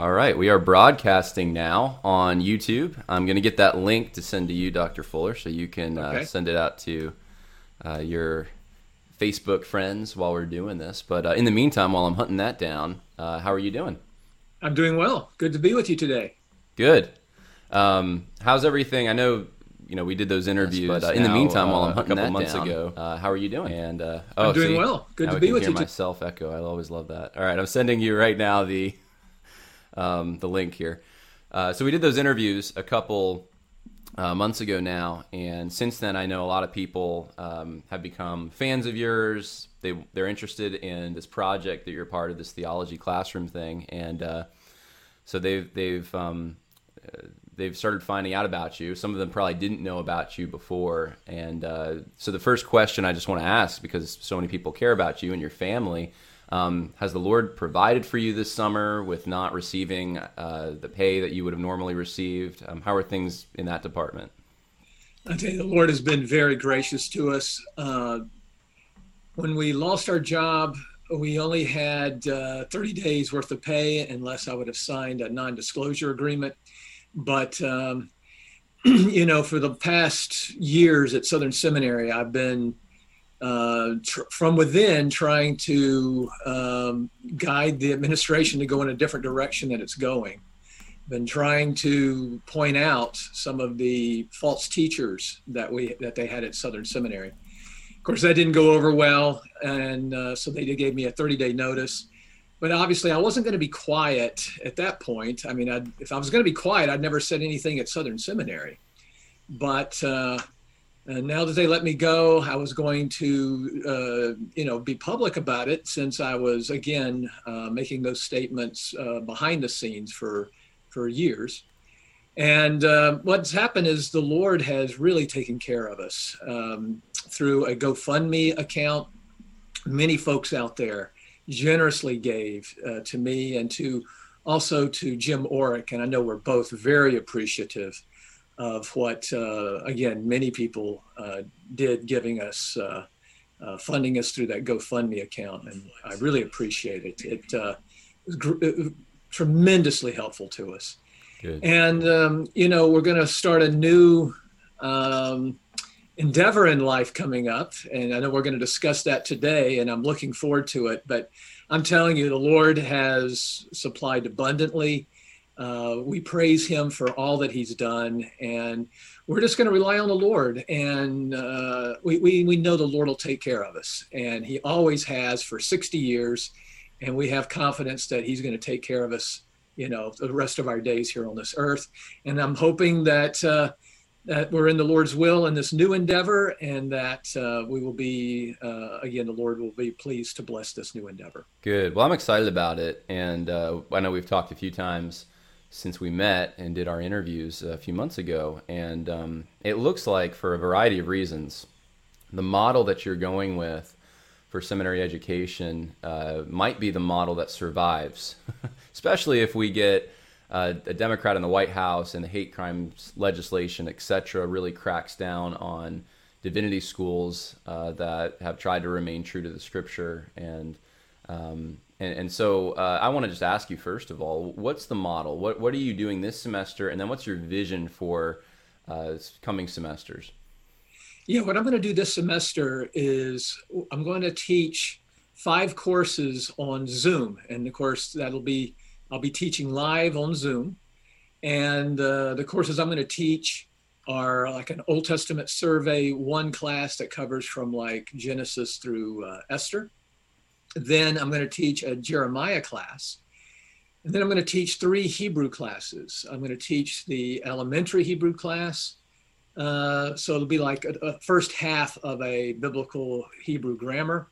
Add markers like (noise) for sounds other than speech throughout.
All right, we are broadcasting now on YouTube. I'm going to get that link to send to you, Dr. Fuller, so you can uh, send it out to uh, your Facebook friends while we're doing this. But uh, in the meantime, while I'm hunting that down, uh, how are you doing? I'm doing well. Good to be with you today. Good. Um, how's everything? I know you know we did those interviews, but uh, in the now, meantime, while uh, I'm hunting a couple months down, ago. uh, how are you doing? And uh, I'm oh, doing see, well. Good to be with you. myself echo. I always love that. All right, I'm sending you right now the um, the link here. Uh, so we did those interviews a couple uh, months ago now, and since then, I know a lot of people um, have become fans of yours. They they're interested in this project that you're part of, this theology classroom thing, and uh, so they've they've um, uh, they've started finding out about you. Some of them probably didn't know about you before, and uh, so the first question I just want to ask, because so many people care about you and your family, um, has the Lord provided for you this summer with not receiving uh, the pay that you would have normally received? Um, how are things in that department? I tell you, the Lord has been very gracious to us. Uh, when we lost our job, we only had uh, 30 days worth of pay, unless I would have signed a non disclosure agreement. But, um, (clears throat) you know, for the past years at Southern Seminary, I've been uh, tr- from within trying to um, guide the administration to go in a different direction that it's going been trying to point out some of the false teachers that we that they had at Southern Seminary. Of course, that didn't go over well, and uh, so they gave me a 30-day notice. But obviously, I wasn't going to be quiet at that point. I mean, I'd, if I was going to be quiet, I'd never said anything at Southern Seminary. But uh, and now that they let me go, I was going to, uh, you know, be public about it since I was again uh, making those statements uh, behind the scenes for for years. And uh, what's happened is the Lord has really taken care of us um, through a GoFundMe account. Many folks out there generously gave uh, to me and to also to Jim Orrick, and I know we're both very appreciative of what, uh, again, many people uh, did giving us, uh, uh, funding us through that GoFundMe account, and I really appreciate it. It uh, was gr- tremendously helpful to us. Good. And, um, you know, we're going to start a new um, endeavor in life coming up. And I know we're going to discuss that today, and I'm looking forward to it. But I'm telling you, the Lord has supplied abundantly. Uh, we praise Him for all that He's done. And we're just going to rely on the Lord. And uh, we, we, we know the Lord will take care of us. And He always has for 60 years. And we have confidence that He's going to take care of us you know the rest of our days here on this earth and i'm hoping that uh, that we're in the lord's will in this new endeavor and that uh, we will be uh, again the lord will be pleased to bless this new endeavor Good. Well, I'm excited about it, and uh, I know we've talked a few times since we met and did our interviews a few months ago, and um, it looks like for a variety of reasons, the model that you're going with for seminary education uh, might be the model that survives, (laughs) especially if we get uh, a Democrat in the White House and the hate crimes legislation, et cetera, really cracks down on divinity schools uh, that have tried to remain true to the scripture. And, um, and, and so uh, I want to just ask you, first of all, what's the model? What, what are you doing this semester? And then what's your vision for uh, coming semesters? yeah what i'm going to do this semester is i'm going to teach five courses on zoom and of course that'll be i'll be teaching live on zoom and uh, the courses i'm going to teach are like an Old Testament survey, one class that covers from like Genesis through uh, Esther. Then I'm going to teach a Jeremiah class. And then I'm going to teach three Hebrew classes. I'm going to teach the elementary Hebrew class. Uh, so it'll be like a, a first half of a biblical Hebrew grammar.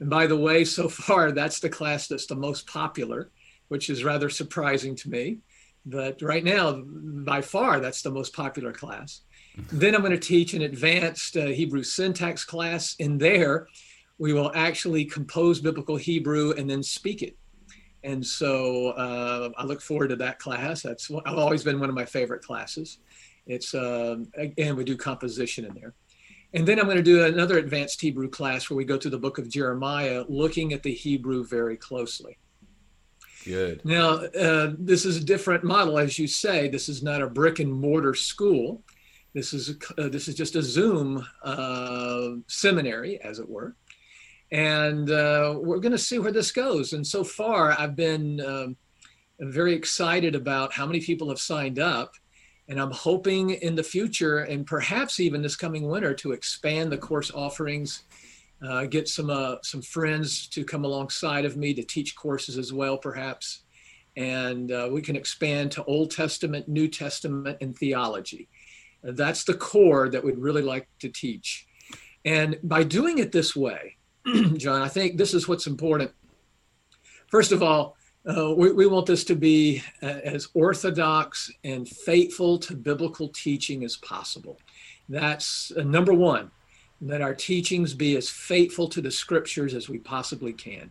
And by the way, so (laughs) far, that's the class that's the most popular, which is rather surprising to me. But right now, by far, that's the most popular class. (laughs) then I'm going to teach an advanced uh, Hebrew syntax class. In there, we will actually compose biblical Hebrew and then speak it. And so uh, I look forward to that class. That's I've always been one of my favorite classes. It's uh, again we do composition in there. And then I'm going to do another advanced Hebrew class where we go through the book of Jeremiah, looking at the Hebrew very closely. Good. Now, uh, this is a different model, as you say. This is not a brick and mortar school. This is uh, this is just a Zoom uh, seminary, as it were, and uh, we're going to see where this goes. And so far, I've been um, very excited about how many people have signed up, and I'm hoping in the future, and perhaps even this coming winter, to expand the course offerings uh, get some uh, some friends to come alongside of me to teach courses as well, perhaps, and uh, we can expand to Old Testament, New Testament, and theology. That's the core that we'd really like to teach. And by doing it this way, (clears throat) John, I think this is what's important. First of all, uh, we, we, want this to be uh, as orthodox and faithful to biblical teaching as possible. That's uh, number one that our teachings be as faithful to the scriptures as we possibly can.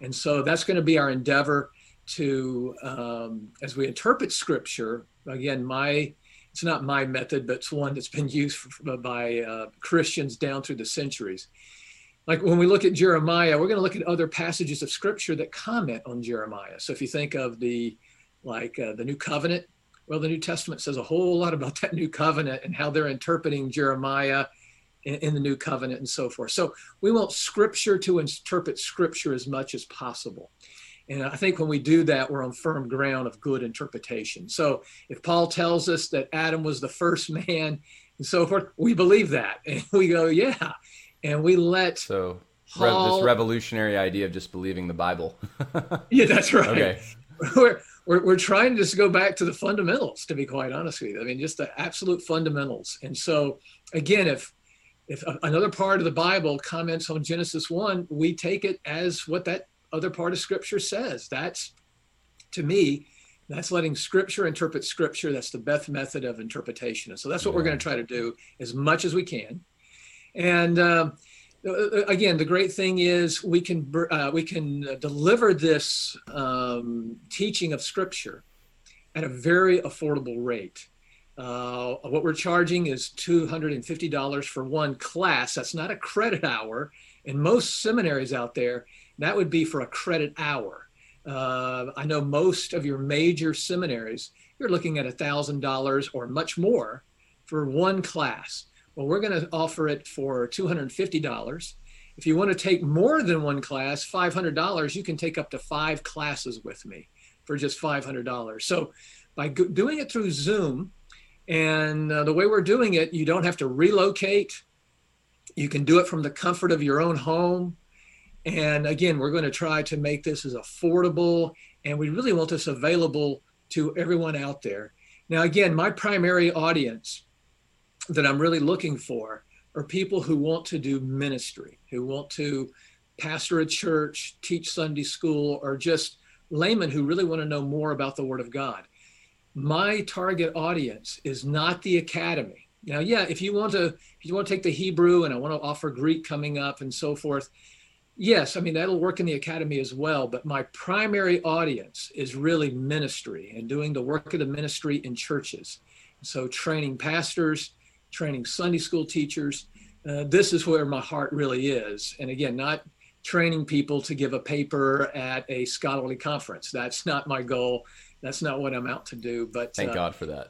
And so that's going to be our endeavor to, um, as we interpret scripture, again, my, it's not my method, but it's one that's been used for, by uh, Christians down through the centuries. Like when we look at Jeremiah, we're going to look at other passages of scripture that comment on Jeremiah. So if you think of the, like uh, the new covenant, well, the New Testament says a whole lot about (laughs) that new covenant and how they're interpreting Jeremiah in, in the new covenant and so forth. So we want scripture to interpret scripture as much as possible. And I think when we do that, we're on firm ground of good interpretation. So if Paul tells us that Adam was the first (laughs) man and so forth, we believe that. (laughs) And we go, yeah. And we let. So Paul, this revolutionary idea of just believing the Bible. (laughs) yeah, that's right. Okay. (laughs) We're, we're, we're trying to just go back to the fundamentals, to be quite honest with you. I mean, just the absolute fundamentals. And so, again, if if another part of the Bible comments on Genesis 1, we take it as what that other part of Scripture says. That's, to me, that's letting Scripture interpret Scripture. That's the best method of interpretation. And so that's what yeah. we're going to try to do as much as we can. And uh, again, the great thing is we can uh, we can deliver this um, teaching of Scripture at a very affordable rate. Uh, what we're charging is $250 for one class. That's not a credit hour. In most seminaries out there, that would be for a credit hour. Uh, I know most of your major seminaries, you're looking at $1,000 or much more for one class. Well, we're going to offer it for $250. If you want to take more than one class, $500, you can take up to five classes with me for just $500. So by doing it through Zoom, and uh, the way we're doing it, you don't have to relocate. You can do it from the comfort of your own home. And again, we're going to try to make this as affordable, and we really want this available to everyone out there. Now, again, my primary audience that I'm really looking for are people who want to do ministry, who want to pastor a church, teach Sunday school, or just laymen who really want to know more about the Word of God my target audience is not the academy. Now, yeah, if you want to, if you want to take the Hebrew and I want to offer Greek coming up and so forth, yes, I mean that'll work in the academy as well. But my primary audience is really ministry and doing the work of the ministry in churches. So training pastors, training Sunday school teachers. Uh, this is where my heart really is. And again, not training people to give a paper at a scholarly conference. That's not my goal that's not what I'm out to do. But thank uh, God for that.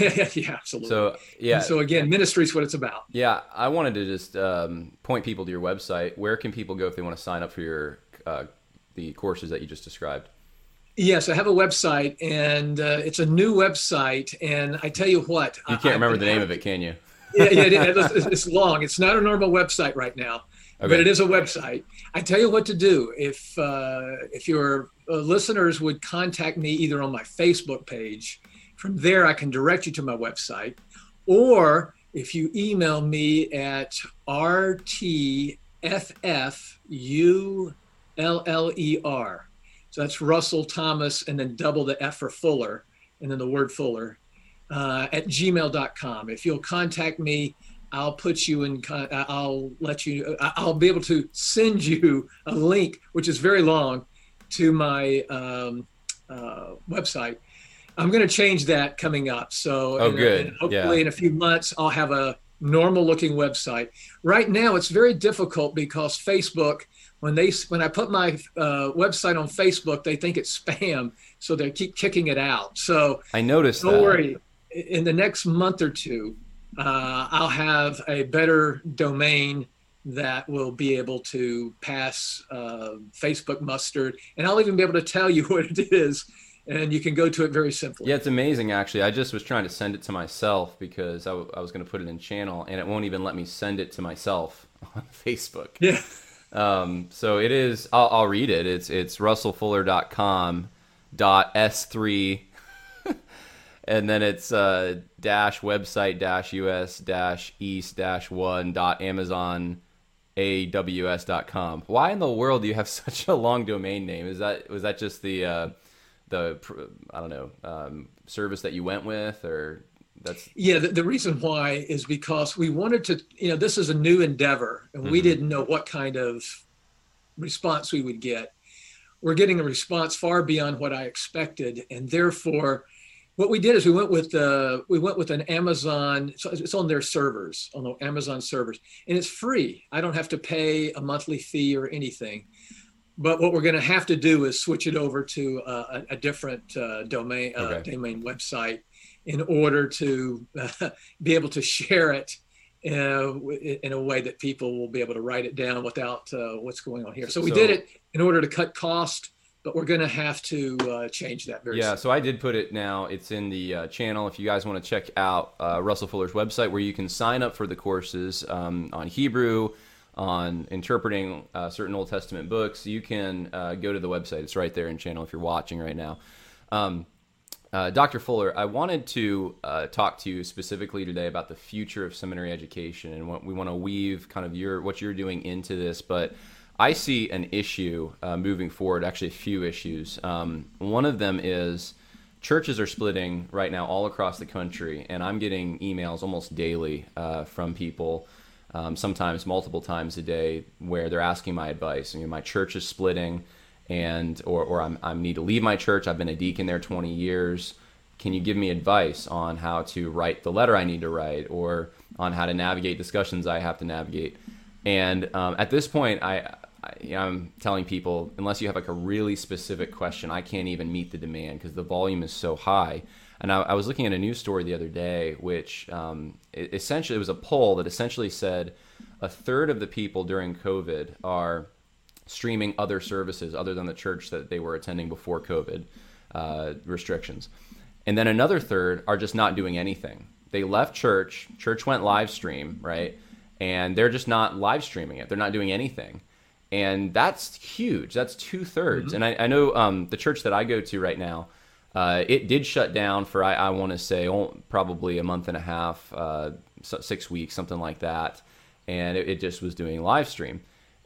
(laughs) yeah, absolutely. So yeah. And so again, ministry is what it's about. Yeah, I wanted to just um, point people to your website. Where can people go if they want to sign up for your uh, the courses that you just described? Yes, I have a website, and uh, it's a new website. And I tell you what, you can't I, remember the name of it, can you? (laughs) yeah, yeah, it, it's, it's long. It's not a normal website right now, okay. but it is a website. I tell you what to do if uh, if your uh, listeners would contact me either on my Facebook page. From there, I can direct you to my website, or if you email me at rtffuller, so that's Russell Thomas, and then double the F for Fuller, and then the word Fuller uh, at gmail.com. If you'll contact me, I'll put you in. I'll let you. I'll be able to send you a link, which is very long, to my um, uh, website. I'm going to change that coming up. So, oh, good. hopefully, yeah. in a few months, I'll have a normal looking website. Right now, it's very difficult because Facebook, when they when I put my uh, website on Facebook, they think it's spam, so they keep kicking it out. So I noticed. Don't that. worry in the next month or two, uh, I'll have a better domain that will be able to pass uh, Facebook mustard, and I'll even be able to tell you (laughs) what it is, and you can go to it very simply. Yeah, it's amazing actually. I just was trying to send it to myself because I, w- I was going to put it in channel, and it won't even let me send it to myself (laughs) on Facebook. Yeah. Um, so it is. I'll, I'll read it. It's it's russellfuller.com dot s3 (laughs) and then it's uh, dash website dash us dash east dash one dot amazon com. Why in the world do you have (laughs) such a long domain name? Is that was that just the uh, the I don't know um, service that you went with, or that's yeah. The, the, reason why is because we wanted to. You know, this is a new endeavor, and mm-hmm. we didn't know what kind of response we would get. We're getting a response far beyond what I expected, and therefore what we did is we went with uh, we went with an Amazon. So it's on their servers, on the Amazon servers, and it's free. I don't have to pay a monthly fee or anything. But what we're going to have to do is switch it over to uh, a, a, different uh, domain uh, okay. domain website in order to (laughs) be able to share it uh, in a way that people will be able to write it down without uh, what's going on here. So we so, did it in order to cut cost but we're going to have to uh, change that very yeah soon. so i did put it now it's in the uh, channel if you guys want to check out uh, russell fuller's website where you can sign up for the courses um, on hebrew on interpreting uh, certain old testament books you can uh, go to the website it's right there in channel if you're watching right now um, uh, dr fuller i wanted to talk to you specifically today about the future of seminary education and what we want to weave kind of your what you're doing into this but I see an issue uh, moving forward, actually, a few issues. Um, one of them is churches are splitting right now all across the country, and I'm getting emails almost daily uh, from people, um, sometimes multiple times a day, where they're asking my advice. I mean, my church is splitting, and or, or I'm, I need to leave my church. I've been a deacon there 20 years. Can you give me advice on how to write the letter I need to write, or on how to navigate discussions I have to navigate? And um, at this point, I I, am telling people unless you have like a really specific question, I can't even meet the demand because the volume is so high. And I, I, was looking at a news story the other day, which um, it, essentially it was a poll that essentially said a third of the people during COVID are streaming other services other than the church that they were attending before COVID uh, restrictions, and then another third are just not doing anything. They left church, church went live stream, right? And they're just not live streaming it. They're not doing anything and that's huge. That's two thirds. Mm-hmm. And I, I know um, the church that I go to right now, uh, it did shut down for I, I want to say oh, probably a month and a half, uh, six weeks, something like that, and it, it just was doing live stream.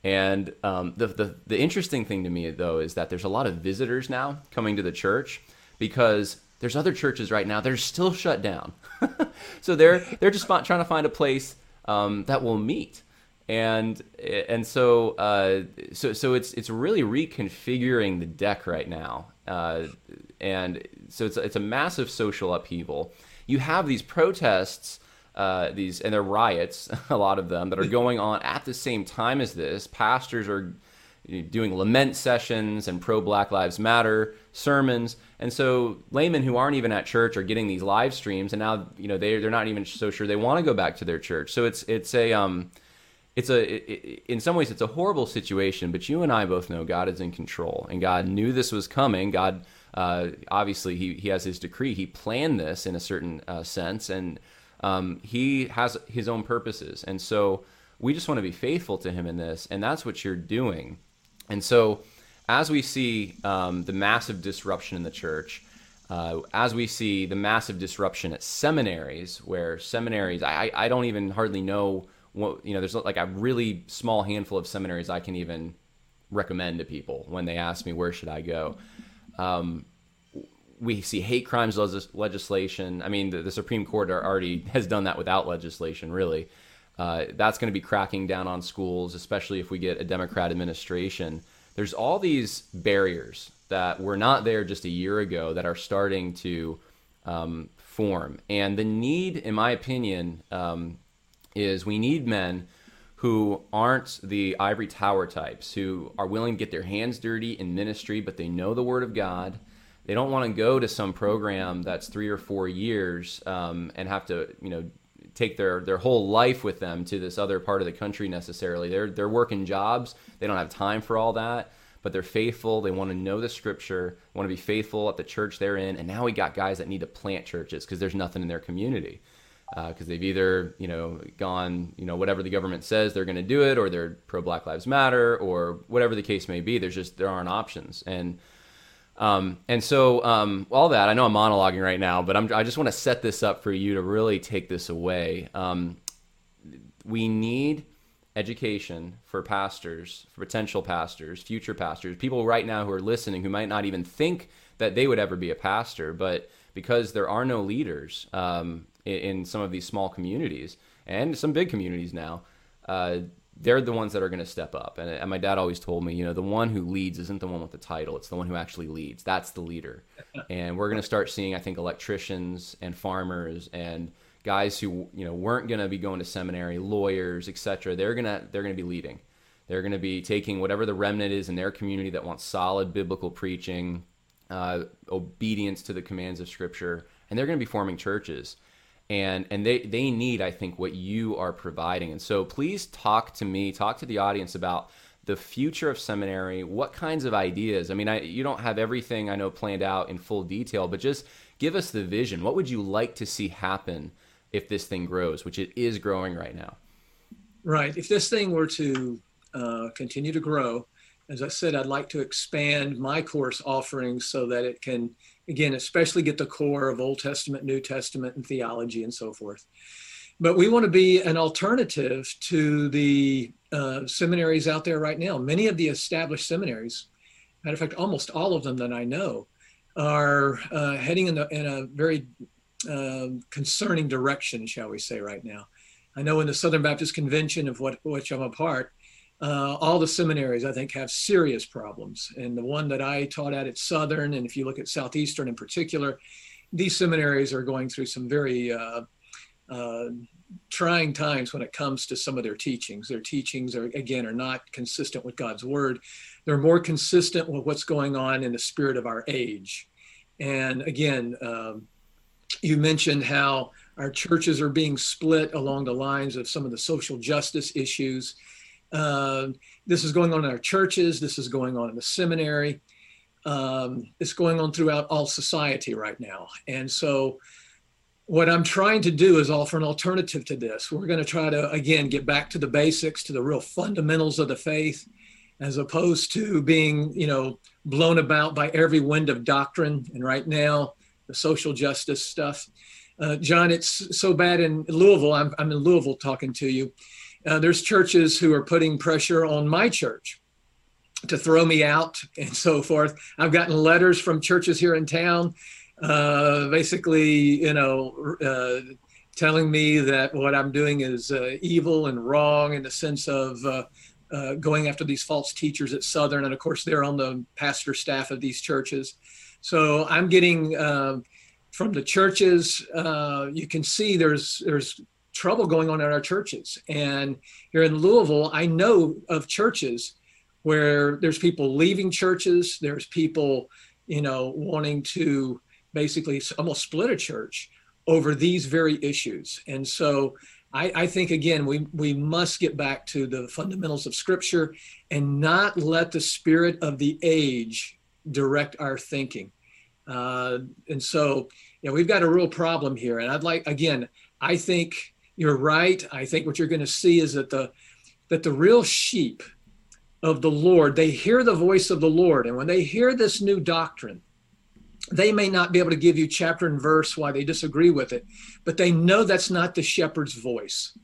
And um, the, the the interesting thing to me though is that there's a lot of visitors now coming to the church because there's other churches right now that are still shut down. (laughs) so they're they're just trying to find a place um, that will meet and and so uh, so so it's it's really reconfiguring the deck right now, uh, and so it's it's a massive social upheaval. You have these protests, uh, these and they're riots, (laughs) a lot of them that are going on at the same time as this. Pastors are doing lament sessions and pro Black Lives Matter sermons, and so laymen who aren't even at church are getting these live streams, and now you know they they're not even so sure they want to go back to their church. So it's it's a um, it's a it, in some ways it's a horrible situation but you and i both know god is in control and god knew this was coming god uh, obviously he, he has his decree he planned this in a certain uh, sense and um, he has his own purposes. And so we just want to be faithful to him in this and that's what you're doing. And so as we see um, the massive disruption in the church uh, as we see the massive disruption at seminaries where seminaries I, I don't even hardly know what you know there's like a really small handful of seminaries i can even recommend to people when they ask me where should i go? Um, we see hate crimes legislation. I mean the, the, supreme court already has done that without legislation really. Uh, that's going to be cracking down on schools especially if we get a democrat administration. There's all these barriers that were not there just a year ago that are starting to um, form. And the need in my opinion um, is we need men who aren't the ivory tower types, who are willing to get their hands dirty in ministry, but they know the Word of God. They don't want to go to some program that's three or four years um, and have to, you know, take their their whole life with them to this other part of the country necessarily. They're they're working jobs. They don't have time for all that, but they're faithful. They want to know the Scripture. Want to be faithful at the church they're in. And now we got guys that need to plant churches because there's nothing in their community because uh, they've either you know gone you know whatever the government says they're going to do it or they're pro Black Lives Matter or whatever the case may be. There's just there aren't options and. Um, and so um, all that I know I'm monologuing right now, but I'm, i just want to set this up for you to really take this away. Um, we need education for pastors, for potential pastors, future pastors, people right now who are listening who might not even think that they would ever be a pastor, but because there are no leaders, um, in, in some of these small communities and some big communities now, uh, they're the ones that are going to step up. And, and, my dad always told me, you know, the one who leads isn't the one with the title; it's the one who actually leads. That's the leader. (laughs) and we're going to start seeing, I think, electricians and farmers and guys who you know weren't going to be going to seminary, lawyers, etc. They're gonna they're going to be leading. They're going to be taking whatever the remnant is in their community that wants solid biblical preaching, uh, obedience to the commands of Scripture, and they're going to be forming churches and and they they need i think what you are providing. And so please talk to me talk to the audience about the future of seminary what kinds of ideas. I mean I, you don't have everything i know planned out in full detail but just give us the vision. What would you like to see happen if this thing grows which it is growing right now? Right. If this thing were to uh, continue to grow as i said i'd like to expand my course offerings so that it can again, especially get the core of Old Testament, New Testament, and theology and so forth. But we want to be an alternative to the uh, seminaries out there right now. Many of the established seminaries, matter of fact, almost all of them that I know, are uh, heading in, the, in, a very uh, concerning direction, shall we say, right now. I know in the Southern Baptist Convention, of what, which I'm a part, uh, all the seminaries, I think, have serious problems. And the one that I taught at at Southern, and if you look at Southeastern in particular, these seminaries are going through some very uh, uh, trying times when it comes to some of their teachings. Their teachings are, again, are not consistent with God's word. They're more consistent with what's going on in the spirit of our age. And again, um, you mentioned how our churches are being split along the lines of some of the social justice issues um, this is going on in our churches. This is going on in the seminary. Um, it's going on throughout all society right now. And so, what I'm trying to do is offer an alternative to this. We're going to try to, again, get back to the basics, to the real fundamentals of the faith, as opposed to being, you know, blown about by every wind of doctrine. And right now, the social justice stuff. Uh, John, it's so bad in Louisville. I'm, I'm in Louisville talking to you uh, there's churches who are putting pressure on my church to throw me out (laughs) and so forth. I've gotten letters from churches here in town, uh, basically, you know, uh, telling me that what I'm doing is uh, evil and wrong in the sense of uh, uh, going after these false teachers at Southern. And of course, they're on the pastor staff of these churches. So I'm getting um, from the churches, you can see there's there's trouble going on in our churches. And here in Louisville, I know of churches where there's people leaving churches, there's people, you know, wanting to basically almost split a church over these very issues. And so I, I think again we we must get back to the fundamentals of Scripture and not let the spirit of the age direct our thinking. Uh, and so, you know, we've got a real problem here. And I'd like again, I think you're right. I think what you're going to see is that the that the real sheep of the Lord, they hear the voice of the Lord, and when they hear this new doctrine, they may not be able to give you chapter and verse why they disagree with it, but they know that's not the shepherd's voice.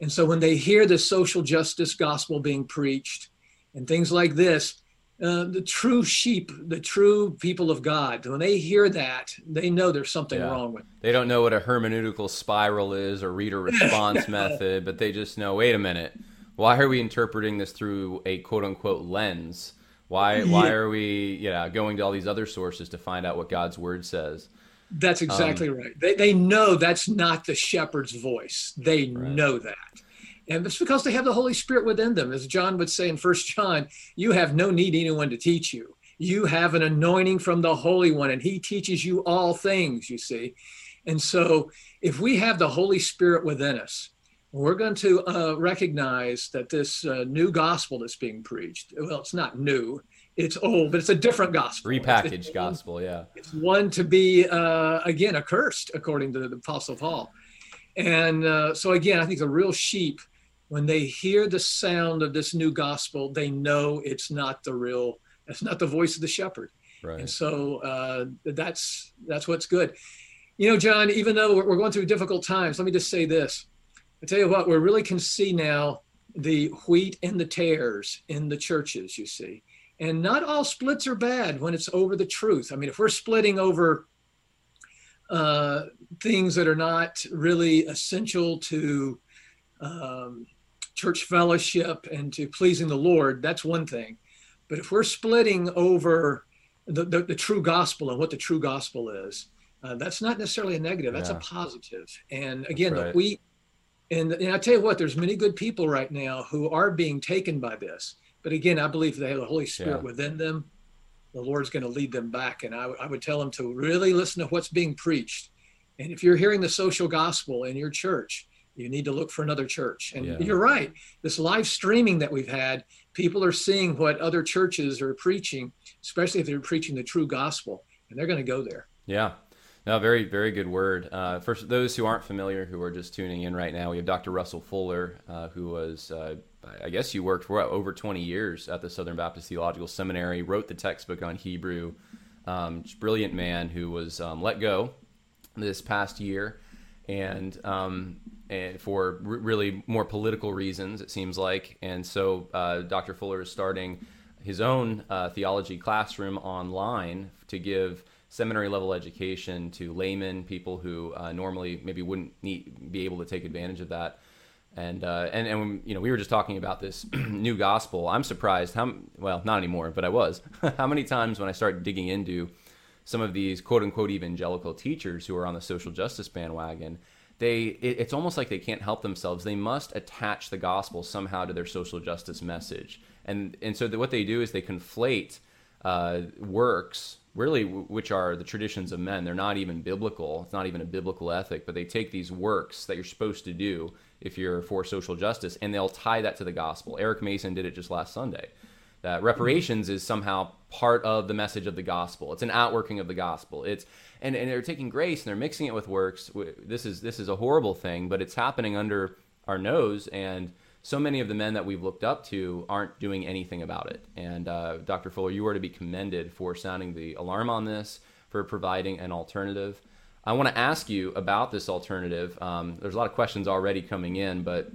And so when they hear the social justice gospel being preached and things like this, uh, the true sheep, the true people of God, when they hear that, they know there's something yeah. wrong with it. They don't know what a hermeneutical spiral is or reader (laughs) response method, but they just know, wait a minute, why are we interpreting this through a quote unquote lens? Why yeah. why are we yeah going to all these other sources to find out what God's word says? That's exactly um, right. They they know that's not the shepherd's voice. They right. know that. And it's because they have the Holy Spirit within them. As John would say in First John, you have no need anyone to teach you. You have an anointing from the Holy One, and He teaches you all things, you see. And so if we have the Holy Spirit within us, we're going to uh, recognize that this uh, new gospel that's being preached, well, it's not new, it's old, but it's a different gospel. Repackaged it's, it's gospel, yeah. It's one to be, uh, again, accursed, according to the Apostle Paul. And uh, so, again, I think the real sheep, when they hear the sound of this new gospel, they know it's not the real, it's not the voice of the shepherd. Right. And so uh, that's that's what's good. You know, John, even though we're going through difficult times, let me just say this I tell you what, we really can see now the wheat and the tares in the churches, you see. And not all splits are bad when it's over the truth. I mean, if we're splitting over uh, things that are not really essential to um, church fellowship and to pleasing the Lord, that's one thing. But if we're splitting over the, the, the true gospel and what the true gospel is, uh, that's not necessarily a negative. That's yeah. a positive. And again, right. wheat and, and I tell you what, there's many good people right now who are being taken by this. But again, I believe they have the Holy Spirit yeah. within them. The Lord's going to lead them back. And I, I would tell them to really listen to what's being preached. And if you're hearing the social gospel in your church, you need to look for another church. And yeah. you're right. This live streaming that we've had, people are seeing what other churches are preaching, especially if they're preaching the true gospel, and they're going to go there. Yeah. No, very, very good word. Uh, for those who aren't familiar, who are just tuning in right now, we have Dr. Russell Fuller, uh, who was, uh, I guess you worked for over 20 years at the Southern Baptist Theological Seminary, wrote the textbook on Hebrew. Um, brilliant man who was um, let go this past year, and, um, and for r- really more political reasons, it seems like. And so uh, Dr. Fuller is starting his own uh, theology classroom online to give seminary level education to laymen, people who uh, normally maybe wouldn't need, be able to take advantage of that. And, uh, and and you know we were just talking about this (clears throat) new gospel. I'm surprised how well not anymore, but I was (laughs) how many times when I start digging into some of these quote unquote evangelical teachers who are on the social justice bandwagon, they it, it's almost like they can't help themselves. They must attach the gospel somehow to their social justice message, and and so the, what they do is they conflate uh, works really which are the traditions of men. They're not even biblical. It's not even a biblical ethic but they take these works that you're supposed to do if you're for social justice and they'll tie that to the gospel. Eric mason did it just last sunday. That reparations is somehow part of the message of the gospel. It's an outworking of the gospel. It's and, and they're taking grace and they're mixing it with works this is this is a horrible thing but it's happening under our nose and so many of the men that we've looked up to aren't doing anything about it. And uh, Dr. Fuller, you are to be commended for sounding the alarm on this, for providing an alternative. I want to ask you about this alternative. Um, there's a lot of questions already coming in, but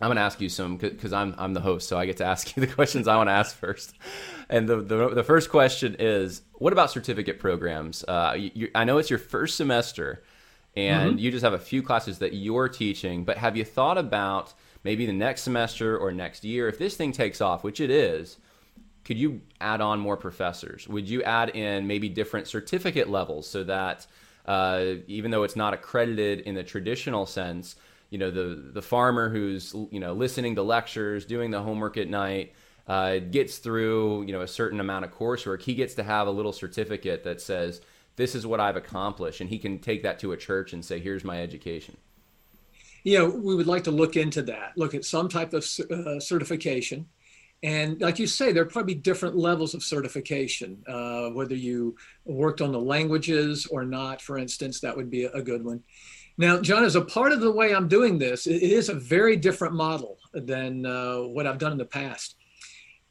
I'm going to ask you some because I'm I'm the host, so I get to ask (laughs) you the questions I want to ask first. And the the, the first question is, what about certificate programs? Uh, you, I know it's your first semester, and mm-hmm. you just have a few classes that you're teaching, but have you thought about maybe the next semester or next year, if this thing takes off, which it is, could you add on more professors? Would you add in maybe different certificate levels so that uh, even though it's not accredited in the traditional sense, you know the the farmer who's you know listening to lectures, doing the homework at night, uh, gets through you know a certain amount of coursework, he gets to have a little certificate that says this is what I've accomplished, and he can take that to a church and say, here's my education. you know, we would like to look into that, look at some type of uh, certification. And like you say, there are probably different levels of certification, uh, whether you worked on the languages or not, for instance, that would be a good one. Now, John, as a part of the way I'm doing this, it is a very different model than uh, what I've done in the past.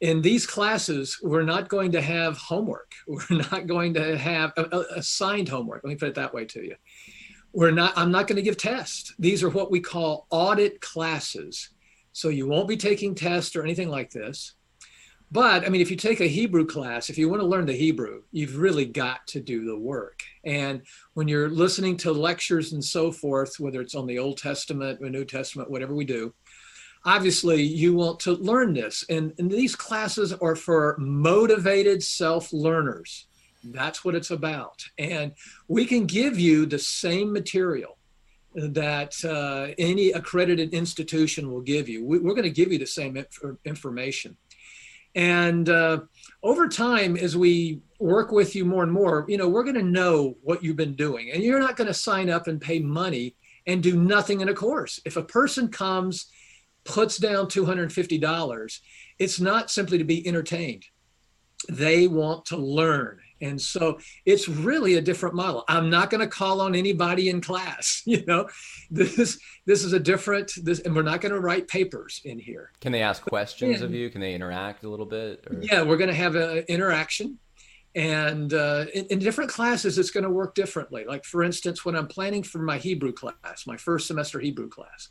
In these classes, we're not going to have homework. (laughs) We're not going to have assigned homework. Let me put it that way to you. We're not. I'm not going to give tests. These are what we call audit classes. So you won't be taking tests or anything like this. But I mean, if you take a Hebrew class, if you want to learn the Hebrew, you've really got to do the work. And when you're listening to lectures and so forth, whether it's on the Old Testament or New Testament, whatever we do, obviously you want to learn this. And, and these classes are for motivated self learners. That's what it's about. And we can give you the same material that uh, any accredited institution will give you. We, are going to give you the same inf- information. And uh, over time, as we work with you more and more, you know, we're going to know what you've been doing. And you're not going to sign up and pay money and do nothing in a course. If a person comes, puts down $250, it's not simply to be entertained. They want to learn and so it's really a different model. I'm not going to call on anybody in class. (laughs) You know, this this is a different this, and we're not going to write papers in here. Can they ask questions of you? Can they interact a little bit? Or? Yeah, we're going to have an interaction, and uh, in, in different classes, it's going to work differently. Like for instance, when I'm planning for my Hebrew class, my first semester Hebrew class,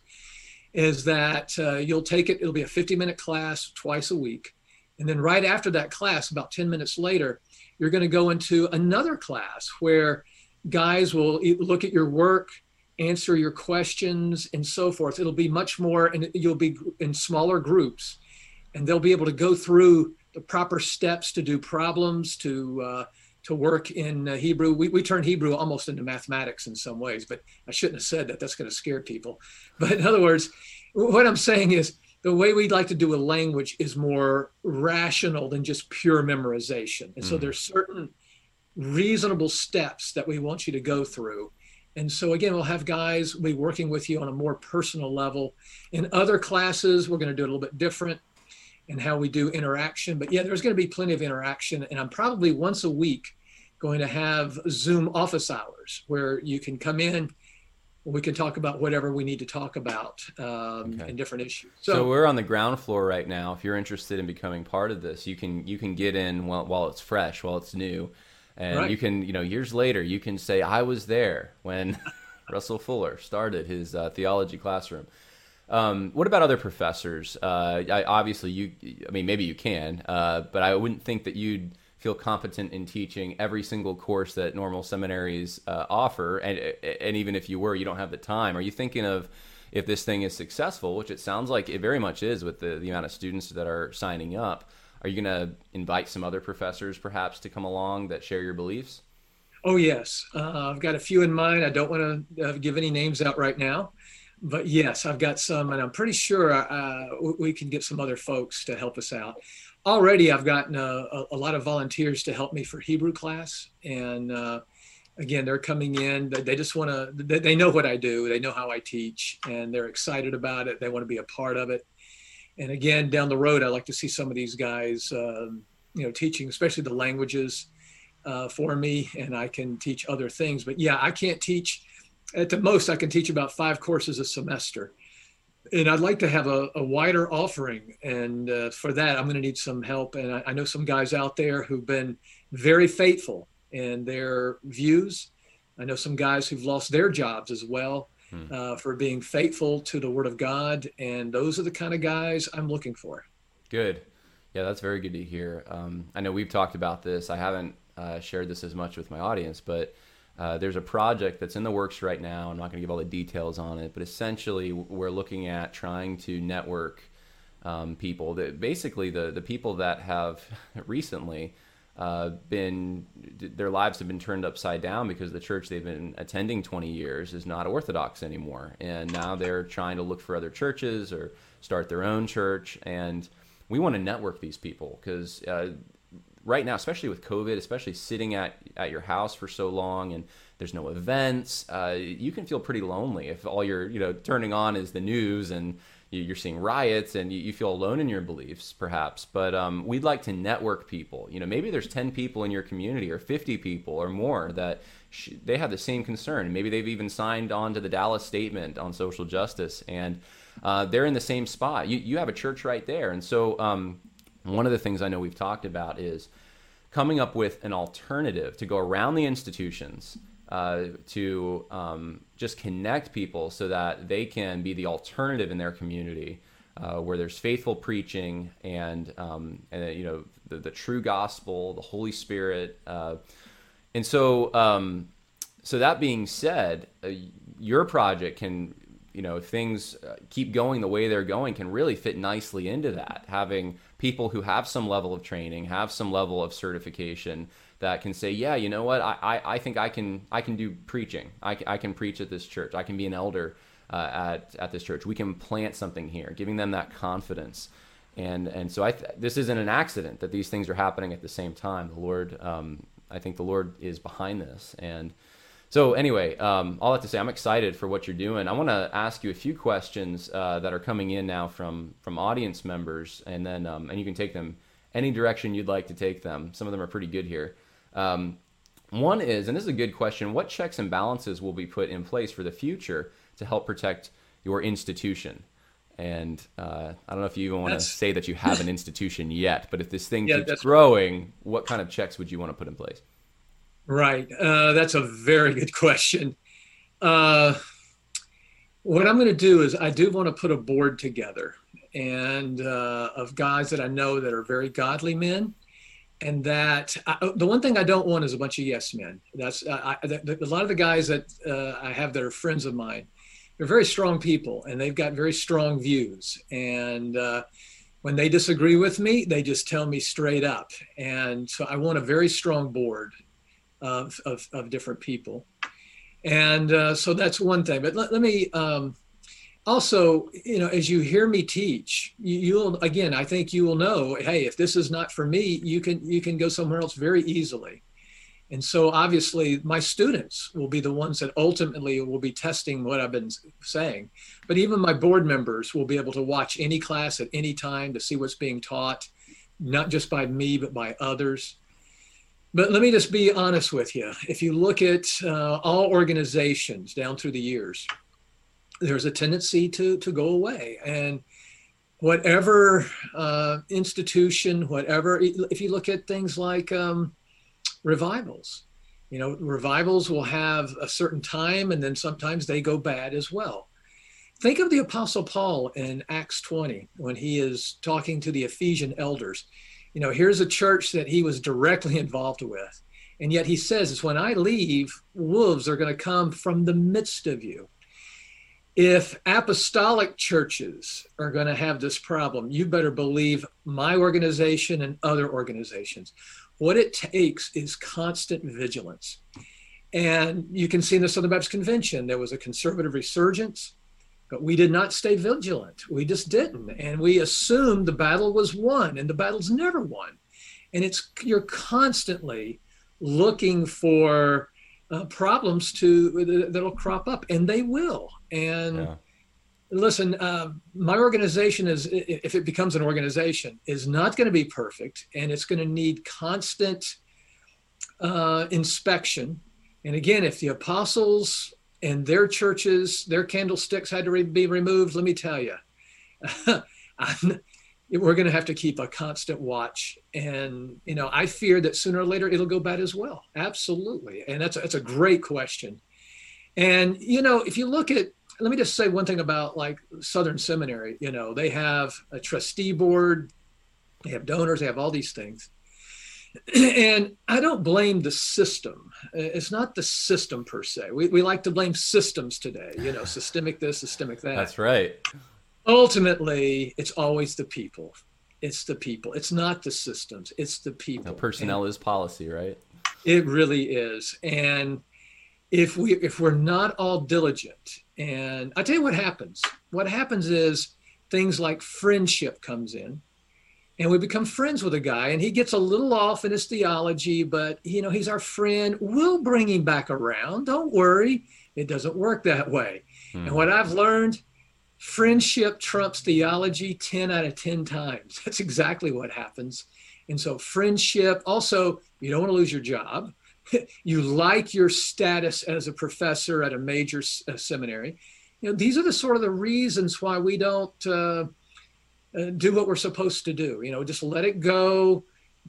is that uh, you'll take it. It'll be a 50 minute class twice a week, and then right after that class, about 10 minutes later you're going to go into another class where guys will look at your work, answer your questions, and so forth. It'll be much more, and you'll be in smaller groups, and they'll be able to go through proper steps to do problems, to uh, to work in uh, Hebrew. We, we turn Hebrew almost into mathematics in some ways, but I shouldn't have said that. That's going to scare people. (laughs) But in other words, what I'm saying is the way we'd like to do a language is more rational than just pure memorization. And mm. so there's certain reasonable steps that we want you to go through. And so again, we'll have guys be working with you on a more personal level. In other classes, we're going to do it a little bit different in how we do interaction. But yeah, there's going to be plenty of interaction. And I'm probably once a week going to have Zoom office hours where you can come in we can talk about whatever we need to talk about um, okay. in different issues. So, so, we're on the ground floor right now. If you're interested in becoming part of this, you can you can get in while, while it's fresh, while it's new, and right. you can you know years later you can say I was there when (laughs) Russell Fuller started his uh, theology classroom. Um, what about other professors? Uh, I, obviously, you. I mean, maybe you can, uh, but I wouldn't think that you'd feel competent in teaching every single course that normal seminaries uh, offer. And and even if you were you don't have the time. Are you thinking of if this thing is successful which it sounds like it very much is with the, the amount of students that are signing up are you going to invite some other professors perhaps to come along that share your beliefs? Oh yes. Uh, i've got a few in mind. I don't want to uh, give any names out right now but yes i've got some and i'm pretty sure uh, we can get some other folks to help us out already I've gotten a, a, lot of volunteers to help me for Hebrew class. And uh, again, they're coming in, they just want to, they, they, know what I do, they know how I teach, and they're excited about it. They want to be a part of it. And again, down the road, I like to see some of these guys, um, you know, teaching, especially the languages uh, for me, and I can teach other things. But yeah, I can't teach. At the most, I can teach about five courses a semester and I'd like to have a, a wider offering. And uh, for that, I'm going to need some help. And I, I, know some guys out there who've been very faithful in their views. I know some guys who've lost their jobs as well hmm. uh, for being faithful to the Word of God. And those are the kind of guys I'm looking for. Good. Yeah, that's very good to hear. Um, I know we've talked about this. I haven't uh, shared this as much with my audience, but uh, there's a project that's in the works right now. I'm not going to give all the details on it, but essentially, we're looking at trying to network um, people. That basically the the people that have (laughs) recently uh, been their lives have been turned upside down because the church they've been attending 20 years is not orthodox anymore, and now they're trying to look for other churches or start their own church. And we want to network these people because uh, right now, especially with COVID, especially sitting at, at your house for so long and there's no events. Uh, you can feel pretty lonely if all you're you know turning on is the news and you're seeing riots and you feel alone in your beliefs perhaps. But um, we'd like to network people. You know maybe there's 10 people in your community or 50 people or more that sh- they have the same concern. Maybe they've even signed on to the dallas statement on social justice and uh, they're in the same spot. You, you have a church right there. And so um, one of the things i know we've talked about is coming up with an alternative to go around the institutions uh, to um, just connect people so that they can be the alternative in their community uh, where there's faithful preaching and, um, and you know the, the, true gospel the holy spirit uh, and so um, so that being said uh, your project can you know if things uh, keep going the way they're going can really fit nicely into that having people who have some level of training have some level of certification that can say, yeah, you know what, I, I, I think I can I can do preaching. I, I can preach at this church. I can be an elder uh, at at this church. We can plant something here, giving them that confidence. And and so I th- this isn't an accident that these things are happening at the same time. The Lord, um, I think the Lord is behind this. And so anyway, um, all that to say, I'm excited for what you're doing. I want to ask you a few questions uh, that are coming in now from from audience members, and then um, and you can take them any direction you'd like to take them. Some of them are pretty good here. Um, one is, and this is a good question, what checks and balances will be put in place for the future to help protect your institution? And uh, I don't know if you even want to say that you have an institution yet, but if this thing (laughs) yeah, keeps growing, what kind of checks would you want to put in place? Right. Uh, that's a very good question. Uh, what I'm going to do is I do want to put a board together and uh, of guys that I know that are very godly men and that I, the one thing I don't want is a bunch of yes men. That's I, the, a lot of the guys that uh, I have that are friends of mine. They're very strong people, and they've got very strong views. And uh, when they disagree with me, they just tell me straight up. And so I want a very strong board of of, of different people. And uh, so that's one thing. But let, let me. Um, also, you know, as you hear me teach, you, will again, I think you will know, hey, if this is not for me, you can you can go somewhere else very easily. And so obviously my students will be the ones that ultimately will be testing what I've been saying. But even my board members will be able to watch any class at any time to see what's being taught, not just by me, but by others. But let me just be honest with you. If you look at uh, all organizations down through the years, there's a tendency to to go away. And whatever uh, institution whatever if you look at things like um, revivals you know revivals will have a certain time and then sometimes they go bad as well. Think of the apostle paul in acts 20 when he is talking to the ephesian elders you know here's a church that he was directly (laughs) involved with and yet he says is when i leave wolves are going to come from the midst of you if apostolic churches are going to have this problem, you better believe my organization and other organizations. What it takes is constant vigilance. And you can see in the Southern Baptist Convention, there was a conservative resurgence, but we did not stay vigilant. We just didn't. And we assumed the battle was won, and the battle's never won. And it's you're constantly looking for uh, problems to that'll crop up, and they will. And yeah. listen, uh, my organization is, if it becomes an organization, is not going to be perfect, and it's going to need constant uh, inspection. And again, if the apostles and their churches, their candlesticks had to be removed, let me tell you, (laughs) we're going to have to keep a constant watch. And, you know, I fear that sooner or later it'll go bad as well. Absolutely. And that's a, that's a great question. And, you know, if you look at let me just say one thing about like Southern Seminary. You know, they have a trustee board, they have donors, they have all these things. (clears throat) And I don't blame the system. It's not the system per se. We, we like to blame systems today, you know, systemic this, systemic that. That's right. Ultimately, it's always the people. It's the people. It's not the systems. It's the people. Now, personnel and is policy, right? It really is. And if we if we're not all diligent and i tell you what happens what happens is things like friendship comes in and we become friends with a guy and he gets a little off in his theology but you know he's our friend. We'll bring him back around. Don't worry. It doesn't work that way. Hmm. and what i've learned friendship trumps theology 10 out of 10 times. (laughs) That's exactly what happens. And so friendship also you don't want to lose your job. (laughs) You like your status as a professor at a major uh, seminary. You know these are the sort of the reasons why we don't uh, uh, do what we're supposed to do. You know, just let it go.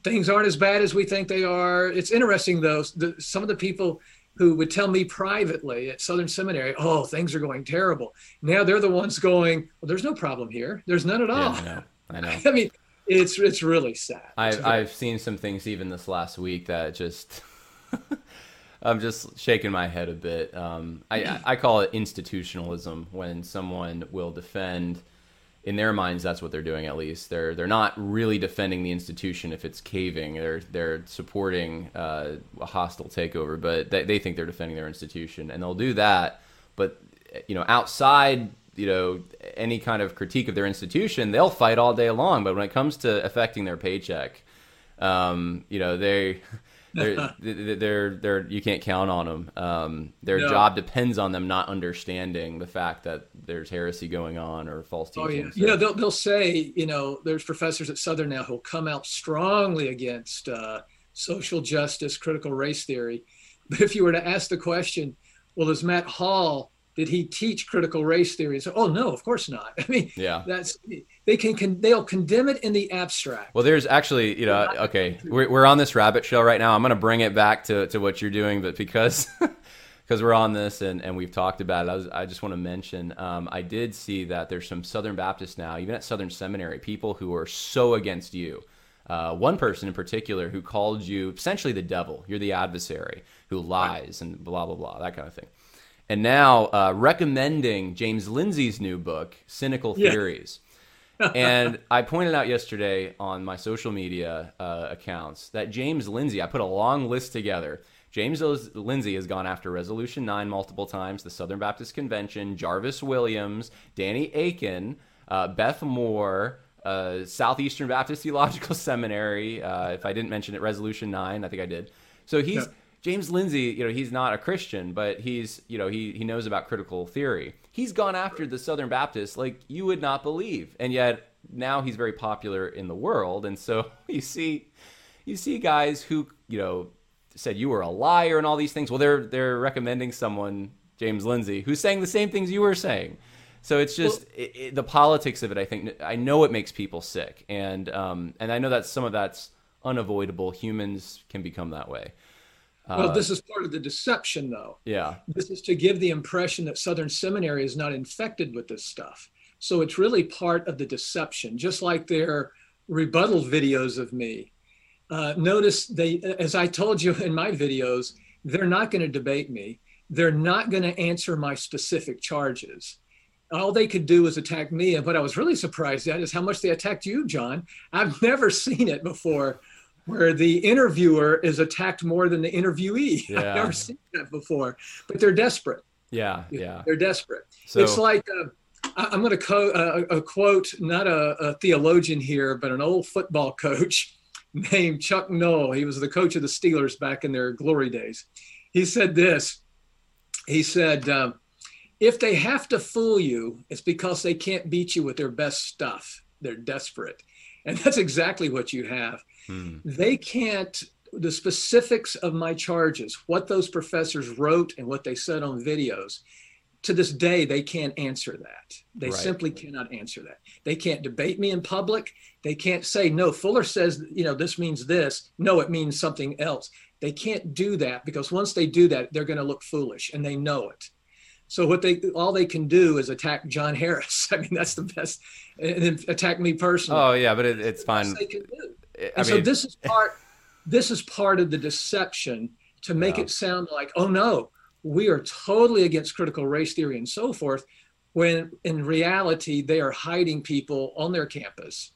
Things aren't as bad as we think they are. It's interesting though. The, some of the people who would tell me privately at Southern Seminary, "Oh, things are going terrible." Now they're the ones going, "Well, there's no problem here. There's none at all." Yeah, I know. I (laughs) know. I mean, it's it's really sad. I've I've seen some things even this last week that just. (laughs) I'm just shaking my head a bit. Um, I, I call it institutionalism when someone will defend in their minds that's what they're doing at least. They're they're not really defending the institution if it's caving. They're they're supporting uh, a hostile takeover but they, they think they're defending their institution and they'll do that. But you know outside you know any kind of critique of their institution they'll fight all day long. But when it comes to affecting their paycheck um, you know they they're, (laughs) they're, they're, you can't count on them. Um, their no. job depends on them not understanding the fact that there's heresy going on or false teaching. Oh, yeah. So. You know, they'll, they'll say, you know, there's professors at Southern now who'll come out strongly against uh, social justice, critical race theory. (laughs) But if you were to ask the question, well, is Matt Hall did he teach critical race theory? So, oh no, of course not. (laughs) I mean, yeah, that's they can, can they'll condemn it in the abstract. Well, there's actually, you know, okay, we're, we're on this rabbit trail right now. I'm going to bring it back to, to what you're doing, but because (laughs) because we're on this and, and we've talked about it, I, was, I just want to mention um, I did see that there's some Southern Baptists now, even at Southern Seminary, people who are so against you. Uh, one person in particular who called you essentially the devil. You're the adversary who lies and blah blah blah that kind of thing and now uh, recommending James Lindsay's new book, Cynical yeah. Theories. And I pointed out yesterday on my social media uh, accounts that James Lindsay, I put a long list together. James Lindsay has gone after Resolution 9 multiple times, the Southern Baptist Convention, Jarvis Williams, Danny Akin, uh, Beth Moore, uh, Southeastern Baptist Theological (laughs) Seminary. Uh, if I didn't mention it, Resolution 9, I think I did. So he's James Lindsay, you know, he's not a Christian, but he's, you know, he, he knows about critical theory. He's gone after the Southern Baptists like you would not believe. And yet now he's very popular in the world. And so (laughs) you see you see guys who, you know, said you were a liar and all these things. Well, they're they're recommending someone, James Lindsay, who's saying the same things you were saying. So it's just well, it, it, the politics of it. I think I know it makes people sick, and um, and I know that some of that's unavoidable. Humans can become that way. Well, uh, this is part of the deception, though. Yeah. This is to give the impression that Southern Seminary is not infected with this stuff. So it's really part of the deception, just like their rebuttal videos of me. Uh, notice they, as I told you in my videos, they're not going to debate me. They're not going to answer my specific charges. All they could do was attack me. And what I was really surprised at is how much they attacked you, John. I've (laughs) never seen it before where the interviewer is attacked more than the interviewee. (laughs) Yeah. I've never seen that before, but they're desperate. Yeah, yeah. They're desperate. So, it's like uh, I'm going to co- uh, a quote, not a, a, theologian here, but an old football coach (laughs) named Chuck Noll. He was the coach of the Steelers back in their glory days. He said this. He said, uh, "If they have to fool you, it's because they can't beat you with their best stuff. They're desperate." And (laughs) that's exactly what you have. Hmm. They can't, the specifics of my charges, what those professors wrote and what they said on videos, to this day, they can't answer that. They right. simply cannot answer that. They can't debate me in public. They can't say, no, Fuller says, you know, this means this. No, it means something else. They can't do that because once they do that, they're going to look foolish and they know it. So what they all they can do is attack John Harris. (laughs) I mean, that's the best, and then attack me personally. Oh yeah, but it, it's fine. They. And I mean, so this is part. This is part of the deception to make yeah. it sound like, oh no, we are totally against critical race theory and so forth, when in reality they are hiding people on their campus,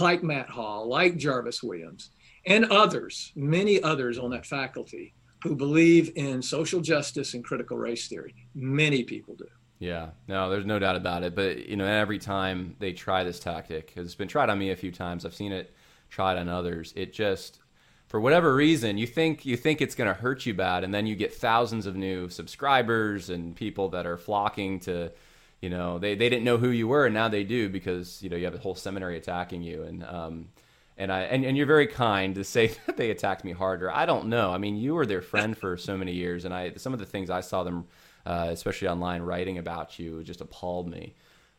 like Matt Hall, like Jarvis Williams, and others, many others on that faculty who believe in social justice and critical race theory. Many people do. Yeah, no, there's no doubt about it. But you know, every time they try this tactic, it's been tried on me a few times, I've seen it tried on others. It just, for whatever reason, you think you think it's going to hurt you bad, and then you get thousands of new subscribers and people that are flocking to, you know, they they didn't know who you were, and now they do because you know you have a whole seminary attacking you, and um, and I and, and you're very kind to say (laughs) that they attacked me harder. I don't know. I mean, you were their friend for so many years, and I some of the things I saw them uh, especially online, writing about you just appalled me.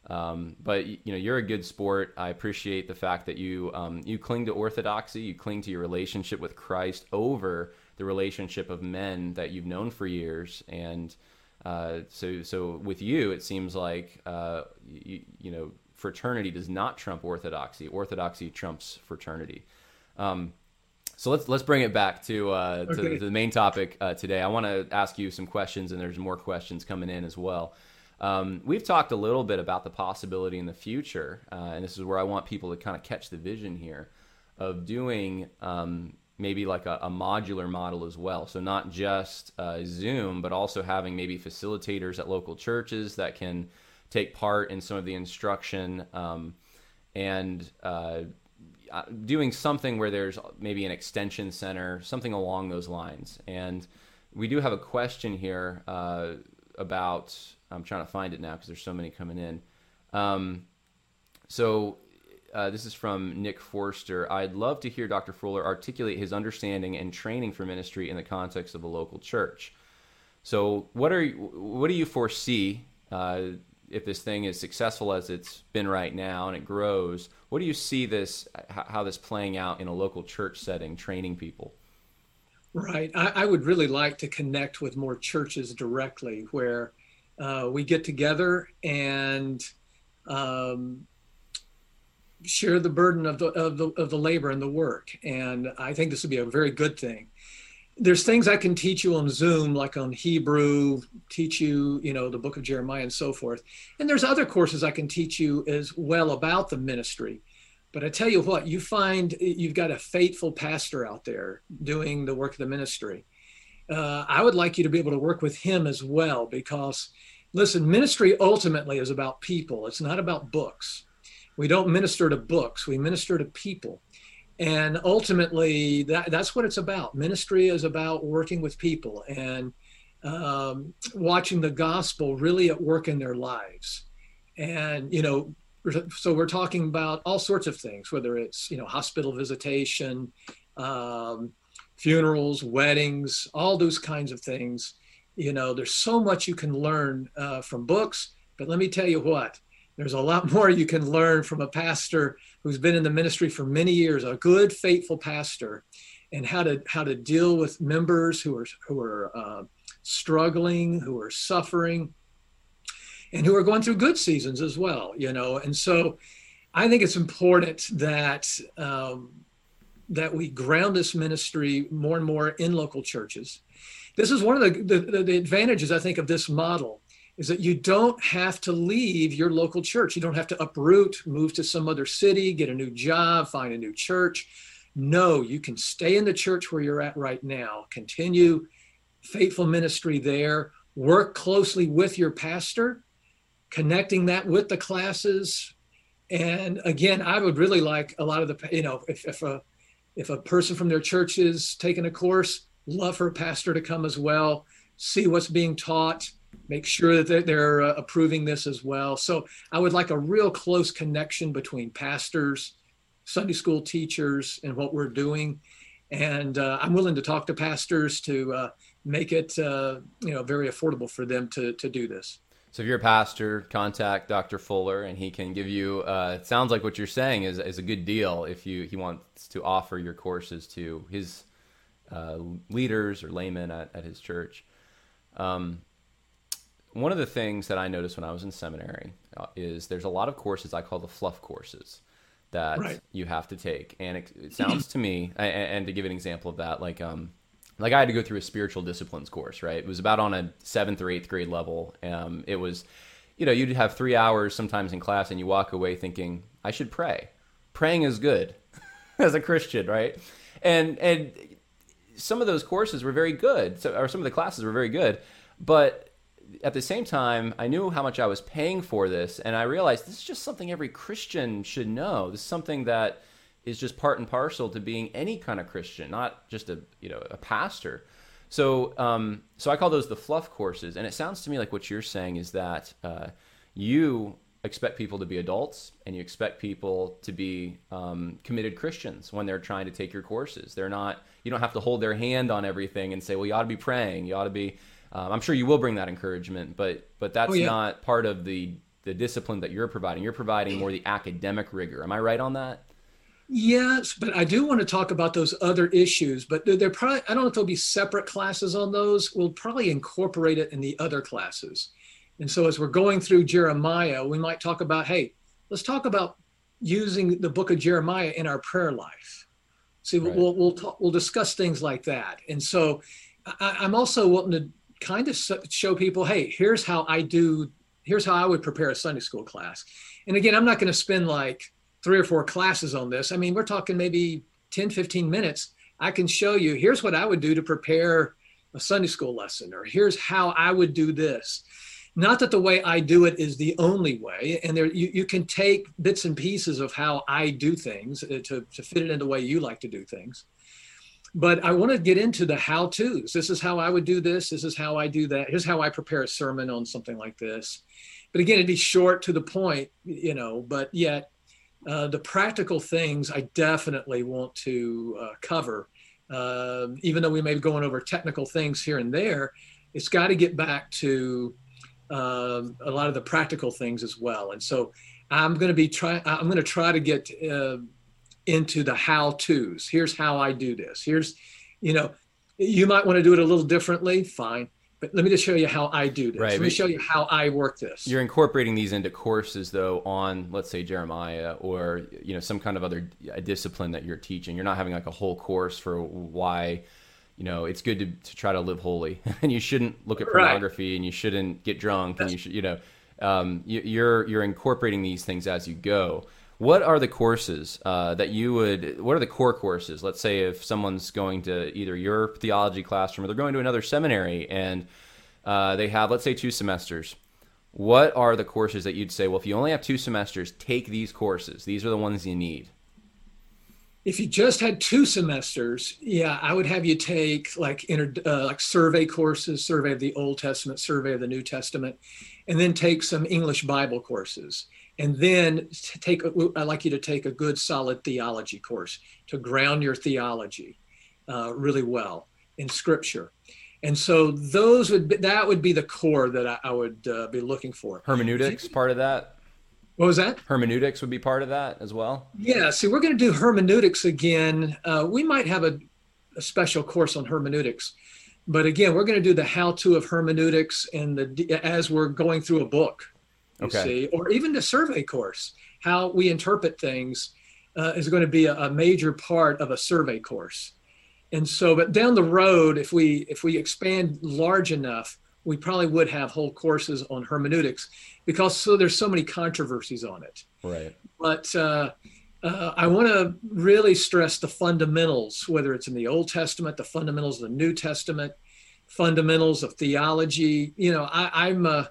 Um, but you know, you're a good sport. I appreciate the fact that you um, you cling to orthodoxy, you cling to your relationship with Christ over the relationship of men that you've known for years. And uh, so, so with you, it seems like uh, you, you, know fraternity does not trump orthodoxy. Orthodoxy trumps fraternity. Um, so let's let's bring it back to uh, to, okay. the main topic uh, today. I want to ask you some questions, and there's more questions coming in as well. Um, we've talked a little bit about the possibility in the future, uh, and this is where I want people to kind of catch the vision here of doing um, maybe like a, a, modular model as well. So not just uh, Zoom, but also having maybe facilitators at local churches that can take part in some of the instruction um, and uh, uh, doing something where there's maybe an extension center, something along those lines. And we do have a question here uh, about. I'm trying to find it now because there's so many coming in. Um, so uh, this is from Nick Forster. I'd love to hear Dr. Fuller articulate his understanding and training for ministry in the context of a local church. So, what are what do you foresee uh, if this thing is successful as it's been right now and it grows? What do you see this how this playing out in a local church setting, training people? Right. I, I would really like to connect with more churches directly, where uh, we get together and um, share the burden of the, of the of the labor and the work. And I think this would be a very good thing there's things I can teach you on Zoom, like on Hebrew, teach you, you know, the book of Jeremiah and so forth. And there's other courses I can teach you as well about the ministry. But I tell you what, you find you've got a faithful pastor out there doing the work of the ministry. Uh, I would like you to be able to work with him as well because, listen, ministry ultimately is about people, it's not about books. We don't minister to books, we minister to people. And ultimately that, that's what it's about. Ministry is about working with people and um, watching the gospel really at work in their lives. And you know so we're talking about all sorts of things whether it's you know hospital visitation um, funerals weddings all those kinds of things you know there's so much you can learn uh, from books but let me tell you what there's a lot (laughs) more you can learn from a pastor who's been in the ministry for many years, a good, faithful pastor, and how to how to deal with members who are who are uh, struggling, who are suffering, and who are going through good seasons as well. You know, and so I think it's important that um, that we ground this ministry more and more in local churches. This is one of the, the, the advantages I think of this model is that you don't have to leave your local church. You don't have to uproot, move to some other city, get a new job, find a new church. No, you can stay in the church where you're at right now, continue faithful ministry there, work closely with your pastor, connecting that with the classes. And again, I would really like a lot of the, you know, if, if a if a person from their church is taking a course, love her pastor to come as well, see what's being taught make sure that they're, uh, approving this as well. So I would like a real close connection between pastors, Sunday school teachers, and what we're doing. And uh, I'm willing to talk to pastors to uh, make it, uh, you know, very affordable for them to to do this. So if you're a pastor, contact Dr. Fuller, and he can give you. Uh, it sounds like what you're saying is is a good deal if you he wants to offer your courses to his uh, leaders or laymen at, at his church. Um, one of the things that I noticed when I was in seminary uh, is there's a lot of courses I call the fluff courses that right. you have to take, and it, it sounds to me, and, and, to give an example of that, like um, like I had to go through a spiritual disciplines course, right? It was about on a seventh or eighth grade level. Um, it was, you know, you'd have three hours sometimes in class, and you walk away thinking, I should pray. Praying is good (laughs) as a Christian, right? And and some of those courses were very good, or some of the classes were very good, but at the same time, I knew how much I was paying for this, and I realized this is just something every Christian should know. This is something that is just part and parcel to being any kind of Christian, not just a you know a pastor. So um, so I call those the fluff courses, and it sounds to me like what you're saying is that uh, you expect people to be adults and you expect people to be um, committed Christians when they're trying to take your courses. They're not you don't have to hold their hand on everything and say, well, you ought to be praying, you ought to be. Um, I'm sure you will bring that encouragement, but but that's oh, yeah. not part of the the discipline that you're providing. You're providing more the academic rigor. Am I right on that? Yes, but I do want to talk about those other issues. But they're probably I don't know if there'll be separate classes on those. We'll probably incorporate it in the other classes. And so as we're going through Jeremiah, we might talk about, hey, let's talk about using the book of Jeremiah in our prayer life. See, right. we'll we'll talk, we'll discuss things like that. And so I, I'm also wanting to kind of show people, hey, here's how I do. Here's how I would prepare a Sunday school class. And again, I'm not going to spend like three or four classes on this. I mean, we're talking maybe 10, 15 minutes. I can show you here's what I would do to prepare a Sunday school lesson, or here's how I would do this. Not that the way I do it is the only way, and there you, you can take bits and pieces of how I do things uh, to, to fit it in the way you like to do things. But I want to get into the how to's. This is how I would do this. This is how I do that. Here's how I prepare a sermon on something like this. But again, it'd be short to the point, you know, but yet uh, the practical things I definitely want to uh, cover. Uh, even though we may be going over technical things here and there, it's got to get back to um, a lot of the practical things as well. And so I'm going to be trying. I'm going to try to get uh, into the how tos. Here's how I do this. Here's, you know, you might want to do it a little differently. Fine. But let me just show you how I do this. Right, let me show you how I work this. You're incorporating these into courses, though, on let's say Jeremiah or you know some kind of other discipline that you're teaching. You're not having like a whole course for why you know it's good to, to try to live holy, (laughs) and you shouldn't look at pornography, right. and you shouldn't get drunk, That's... and you should you know um, you, you're you're incorporating these things as you go. What are the courses uh, that you would? What are the core courses? Let's say if someone's going to either your theology classroom or they're going to another seminary and uh, they have, let's say, two semesters. What are the courses that you'd say? Well, if you only have two semesters, take these courses. These are the ones you need. If you just had two semesters, yeah, I would have you take like inter, uh, like survey courses, survey of the Old Testament, survey of the New Testament, and then take some English Bible courses. And then take i'd like you to take a good solid theology course to ground your theology uh, really well in scripture. And so those would be, that would be the core that i, I would uh, be looking for. Hermeneutics part of that what was that? Hermeneutics would be part of that as well. Yeah see we're going to do hermeneutics again. Uh, we might have a, a special course on hermeneutics but again we're going to do the how to of hermeneutics and the as we're going through a book you okay. see, or even the survey course, how we interpret things uh, is going to be a, a, major part of a survey course. And so, but down the road, if we if we expand large enough, we probably would have whole courses on hermeneutics because so there's so many controversies on it. Right. But uh, uh, I want to really stress the fundamentals, whether it's in the Old Testament, the fundamentals of the New Testament, fundamentals of theology. You know, I, I'm a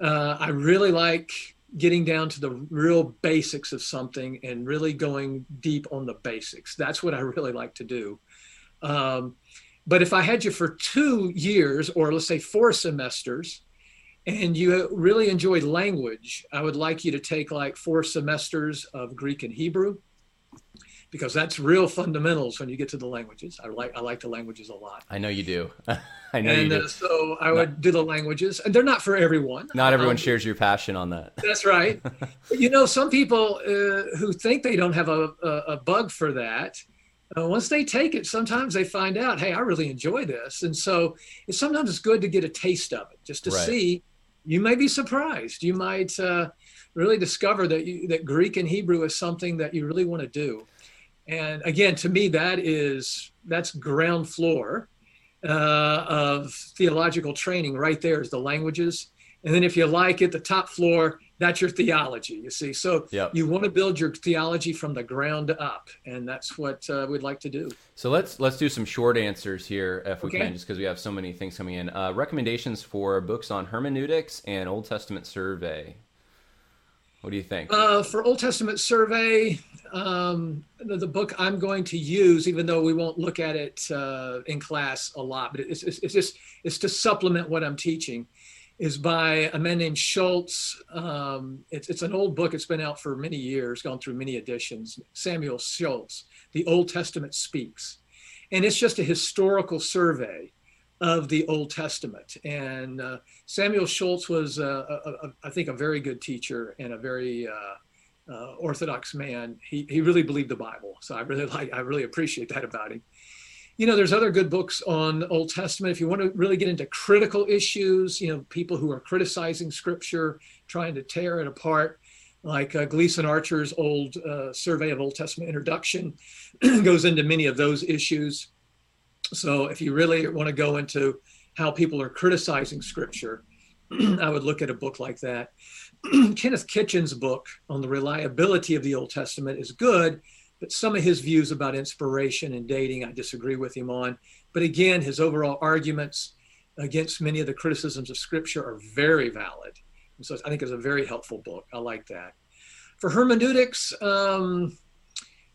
uh, I really like getting down to the real basics of something and really going deep on the basics. That's what I really like to do. Um, but if I had you for two years, or let's say four semesters, and you really enjoyed language, I would like you to take like four semesters of Greek and Hebrew because that's real fundamentals when you get to the languages. I like I like the languages a lot. I know you do. (laughs) I know and, you do. Uh, so I would not, do the languages, and they're not for everyone. Not everyone um, shares your passion on that. That's right. (laughs) you know, some people uh, who think they don't have a, a, a bug for that. Uh, once they take it, sometimes they find out, hey, I really enjoy this, and so it's sometimes it's good to get a taste of it, just to right. see. You may be surprised. You might uh, really discover that you, that Greek and Hebrew is something that you really want to do. And again, to me, that is that's ground floor uh, of theological training. Right there is the languages, and then if you like it, the top floor that's your theology. You see, so Yep. you want to build your theology from the ground up, and that's what uh, we'd like to do. So let's let's do some short answers here if we Okay. can, just because we have so many things coming in. Uh, recommendations for books on hermeneutics and Old Testament survey. What do you think? Uh, for Old Testament survey, um, the, the book I'm going to use, even though we won't look at it uh, in class a lot, but it's, it's, it's just it's to supplement what I'm teaching, is by a man named Schultz. Um, it's, it's an old book. It's been out for many years, gone through many editions. Samuel Schultz, The Old Testament Speaks, and it's just a historical survey of the Old Testament. And uh, Samuel Schultz was, uh, a, a, I think, a very good teacher and a very uh, uh, orthodox man. He, he really believed the Bible, so I really (laughs) like, I really appreciate that about him. You know, there's other good books on Old Testament. If you want to really get into critical issues, you know, people who are criticizing Scripture, trying to tear it apart, like uh, Gleason Archer's old uh, survey of Old Testament introduction (clears throat) goes into many of those issues. So if you really want to go into how people are criticizing scripture, (clears throat) I would look at a book like that. (clears throat) Kenneth Kitchen's book on the reliability of the Old Testament is good, but some of his views about inspiration and dating, I disagree with him on. But again, his overall arguments against many of the criticisms of scripture are very valid. And so I think it's a very helpful book. I like that. For hermeneutics, um,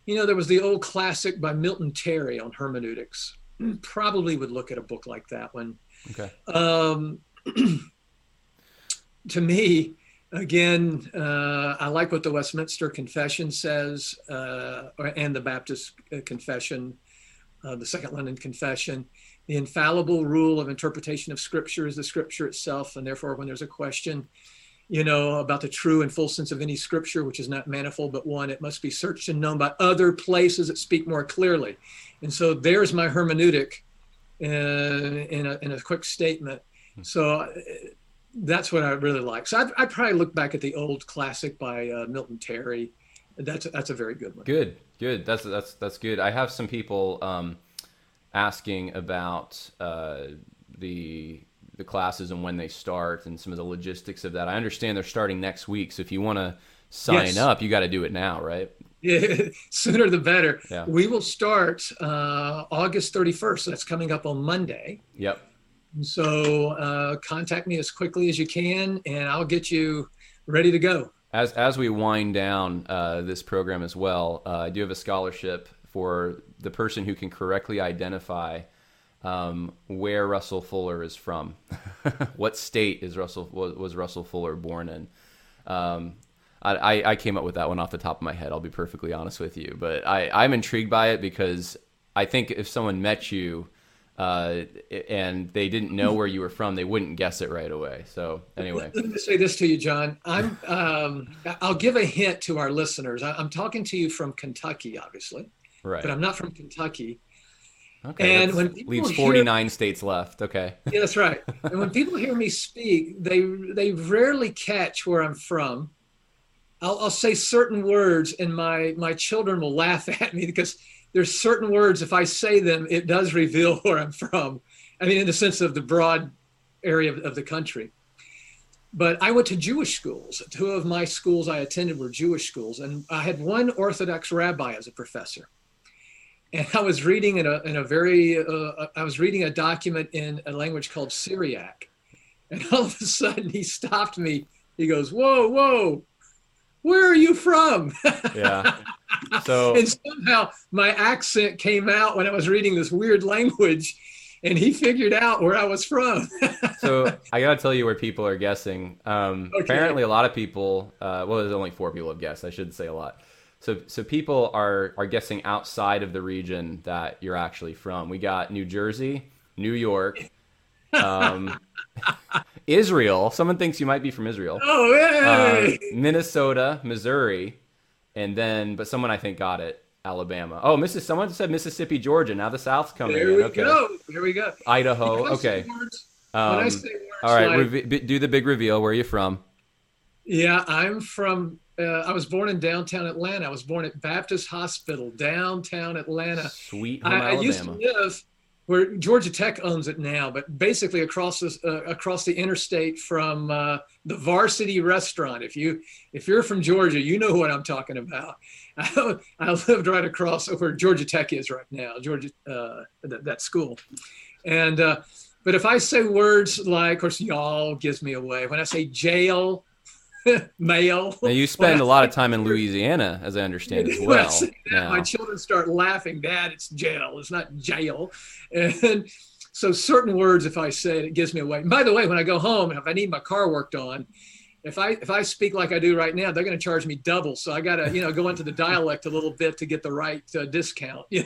you know, there was the old classic by Milton Terry on hermeneutics. (clears throat) Probably would look at a book like that one. okay. Um, (clears throat) to me, again, uh, I like what the Westminster Confession says, uh, and the Baptist uh, Confession, uh, the Second London Confession. The infallible rule of interpretation of Scripture is the Scripture itself, and therefore, when there's a question, you know, about the true and full sense of any Scripture, which is not manifold but one, it must be searched and known by other places that speak more clearly. And so, there's my hermeneutic uh, in a, in a quick statement. So uh, that's what I really like. So I'd, I'd probably look back at the old classic by uh, Milton Terry. That's a, that's a very good one. Good, good. That's that's that's good. I have some people um, asking about uh, the the classes and when they start and some of the logistics of that. I understand they're starting next week, so if you want to sign Yes. up, you got to do it now, right? Yeah, (laughs) sooner the better. Yeah. We will start uh, August 31st. So that's coming up on Monday. Yep. So uh, contact me as quickly as you can, and I'll get you ready to go. As as we wind down uh, this program as well, uh, I do have a scholarship for the person who can correctly identify um, where Russell Fuller is from. (laughs) what state is Russell was, Russell Fuller born in? Um, I, I- I came up with that one off the top of my head. I'll be perfectly honest with you, but I, I'm intrigued by it because I think if someone met you uh, and they didn't know where you were from, they wouldn't guess it right away. So anyway, Let me say this to you, John. I'm. Um, I'll give a hint to our listeners. I'm talking to you from Kentucky, obviously, right. but I'm not from Kentucky. Okay, And when people leaves hear- 49 states left. Okay. Yeah, that's right. and when people hear me speak, they they rarely catch where I'm from. I'll, I'll say certain words, and my my children will laugh (laughs) at me because there's certain words. If I say them, it does (laughs) reveal where I'm from. I mean, in the sense of the broad area of, of the country. But I went to Jewish schools. Two of my schools I attended were Jewish schools, and I had one Orthodox rabbi as a professor and I was reading in a in a very uh, I was reading a document in a language called Syriac, and all of a sudden he stopped me. He goes, "Whoa, whoa, where are you from?" (laughs) Yeah. So (laughs) and somehow my accent came out when I was reading this weird language, and he figured out where I was from. (laughs) so I gotta tell you where people are guessing. Um, Okay. Apparently, a lot of people. Uh, well, there's only four people have guessed. I shouldn't say a lot. So, so people are are guessing outside of the region that you're actually from. We got New Jersey, New York, um, (laughs) Israel. Someone thinks you might be from Israel. oh, Uh! Minnesota, Missouri, and then, but someone I think got it. Alabama. Oh, Missis. Someone said Mississippi, Georgia. Now the South's coming there in. we Okay. go. There we go. Idaho. Okay. words- when I Um, say words all right. like- reve- do the big reveal. Where are you from? Yeah, I'm from. Uh, I was born in downtown Atlanta. I was born at Baptist Hospital, downtown Atlanta. Sweet home I, I used to Alabama. live where Georgia Tech owns it now, but basically across this, uh, across the interstate from uh, the Varsity Restaurant. If you if you're from Georgia, you know what I'm talking about. (laughs) I, I lived right across where Georgia Tech is right now, Georgia uh, that, that, school, and uh, but if I say words like, of course, y'all gives me away. When I say jail, (laughs) male. Now you spend a lot of time in (laughs) Louisiana, as I understand as well. my children start laughing. Dad, it's jail. It's not jail. And so certain words, if I say it, it gives me away. And by the way, when I go home, if I need my car worked on, if I if I speak like I do right now, they're going to charge me double. So I got to you know go into the dialect a little bit to get the right uh, discount. (laughs) Yeah.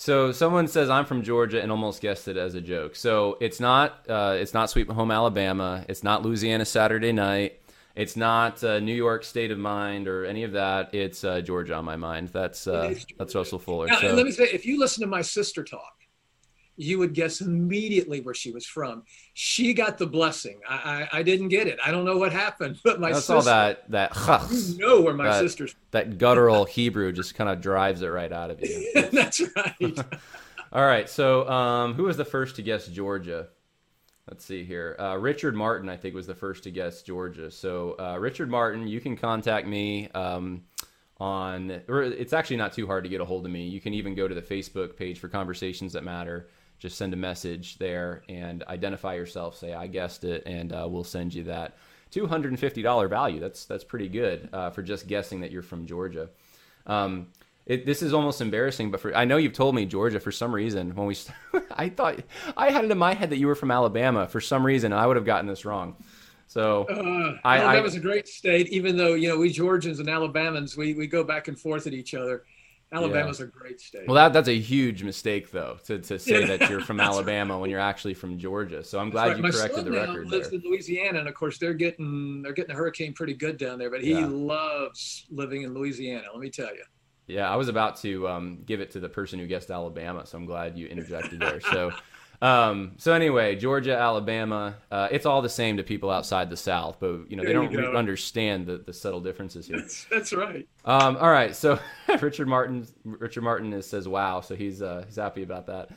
So someone says I'm from Georgia and almost guessed it as a joke. So it's not uh, it's not Sweet Home Alabama. It's not Louisiana Saturday Night. It's not uh, New York State of Mind or any of that. It's uh, Georgia on my mind. That's uh, that's Russell Fuller. Now, so. let me say, if you listen to my sister talk, you would guess immediately where she was from. She got the blessing. I, I, I didn't get it. I don't know what happened, (laughs) but my That's sister. saw that that. You know where my that, sister's. That guttural Hebrew just kind of drives it right out of you. (laughs) That's right. (laughs) all right. So, um, who was the first to guess Georgia? Let's see here. Uh, Richard Martin, I think, was the first to guess Georgia. So, uh, Richard Martin, you can contact me. Um, on it's actually not too hard to get a hold of me you can even go to the facebook page for conversations that matter just send a message there and identify yourself. Say I guessed it, and uh, we'll send you that two hundred and fifty dollar value. That's that's pretty good uh, for just guessing that you're from Georgia. Um, it, this is almost embarrassing, but for I know you've told me Georgia for some reason. When we, (laughs) I thought I had it in my head that you were from Alabama for some reason. I would have gotten this wrong. So uh, I, Alabama's I, a great state, even though you know we Georgians and Alabamans we we go back and forth at each other. Alabama's yeah. a great state. Well, that that's a huge mistake, though, to, to say that you're (laughs) from Alabama right. when you're actually from Georgia. So I'm glad right. you My corrected the record. Lives in Louisiana, and of course they're getting they're getting a hurricane pretty good down there. But he yeah. loves living in Louisiana. Let me tell you. Yeah, I was about to um, give it to the person who guessed Alabama, so I'm glad you interjected there. So. (laughs) Um, so anyway, Georgia, Alabama, uh, it's all the same to people outside the South, but you know there they don't re- understand the, the subtle differences here. That's, that's right. Um, all right, so (laughs) Richard Martin, Richard Martin is, says, "Wow," so he's uh, he's happy about that.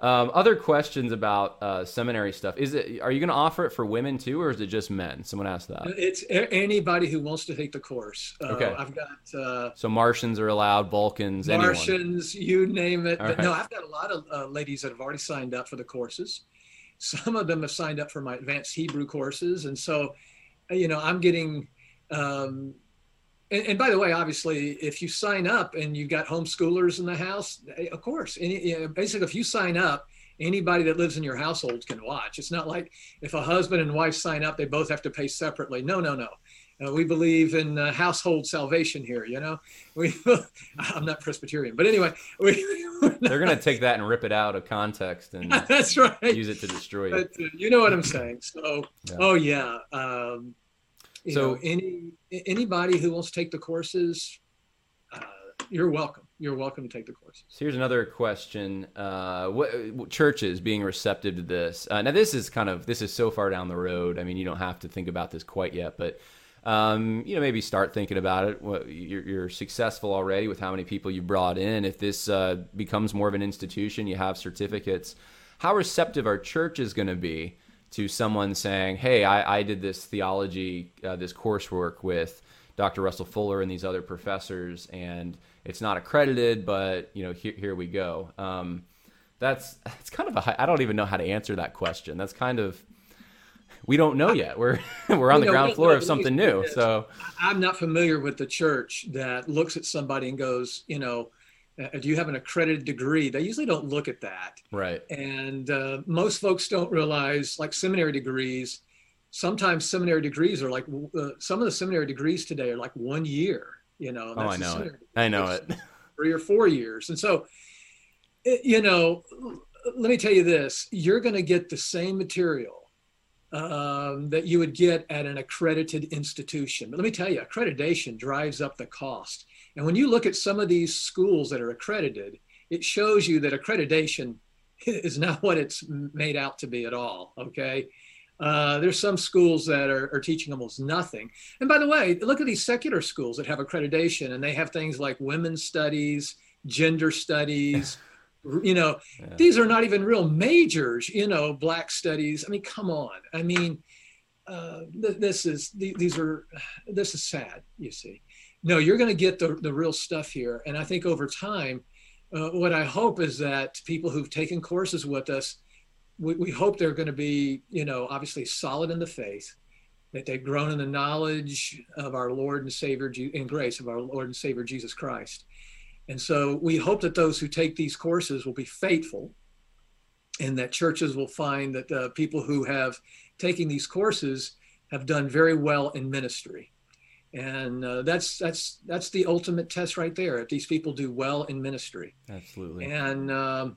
Um, other questions about uh, seminary stuff? Is it are you going to offer it for women too, or is it just men? Someone asked that. It's anybody who wants to take the course. Uh, okay, I've got. Uh, so Martians are allowed, Vulcans, Martians, anyone. you name it. But right. no, I've got a lot of uh, ladies that have already signed up for the courses. Some of them have signed up for my advanced Hebrew courses, and so, you know, I'm getting. Um, and, and, by the way, obviously, if you sign up and you've got homeschoolers in the house, eh, of course, any, you know, basically, if you sign up, anybody that lives in your household can watch. It's not like if a husband and wife sign up, they both have to pay separately. No, no, no. Uh, we believe in uh, household salvation here. You know, (laughs) we. I'm not Presbyterian, but anyway, we. (laughs) They're going to take that and rip it out of context and (laughs) that's right. Use it to destroy but, Uh, you know what I'm saying? So, yeah. oh yeah. Um, you so know, any anybody who wants to take the courses, uh, you're welcome. You're welcome to take the courses. So here's another question: uh, what, churches being receptive to this? Uh, now, this is kind of this is so far down the road. I mean, you don't have to think about this quite yet, but um, you know, maybe start thinking about it. You're, you're, successful already with how many people you brought in. If this uh, becomes more of an institution, you have certificates. How receptive are churches going to be to someone saying, "Hey, I, I did this theology, uh, this coursework with Dr. Russell Fuller and these other professors, and it's not accredited, but you know, here, here we go." Um, that's it's kind of a I don't even know how to answer that question. That's kind of we don't know yet. We're (laughs) we're on the ground floor of something new. So I'm not familiar with the church that looks at somebody and goes, you know, uh, do you have an accredited degree? They usually don't look at that. Right. And uh, most folks don't realize, like seminary degrees, sometimes seminary degrees are like uh, some of the seminary degrees today are like one year. You know. oh, I know it. I know it. Three or four years, and so, you know, let me tell you this: you're going to get the same material um, that you would get at an accredited institution. But let me tell you, accreditation drives up the cost. And when you look at some of these schools that are accredited, it shows you that accreditation (laughs) is not what it's made out to be at all. Okay. Uh, there's some schools that are, are, teaching almost nothing. And by the way, look at these secular schools that have accreditation and they have things like women's studies, gender studies, (laughs) you know yeah. these are not even real majors you know black studies i mean come on i mean uh, th- this is th- these are (sighs) this is sad you see no you're going to get the, the real stuff here and i think over time uh, what i hope is that people who've taken courses with us we, we hope they're going to be you know obviously solid in the faith that they've grown in the knowledge of our lord and savior in grace of our lord and savior jesus christ and so we hope that those who take these courses will be faithful and that churches will find that uh, people who have taken these courses have done very well in ministry. And uh, that's that's that's the ultimate test right there. If these people do well in ministry, absolutely. And um,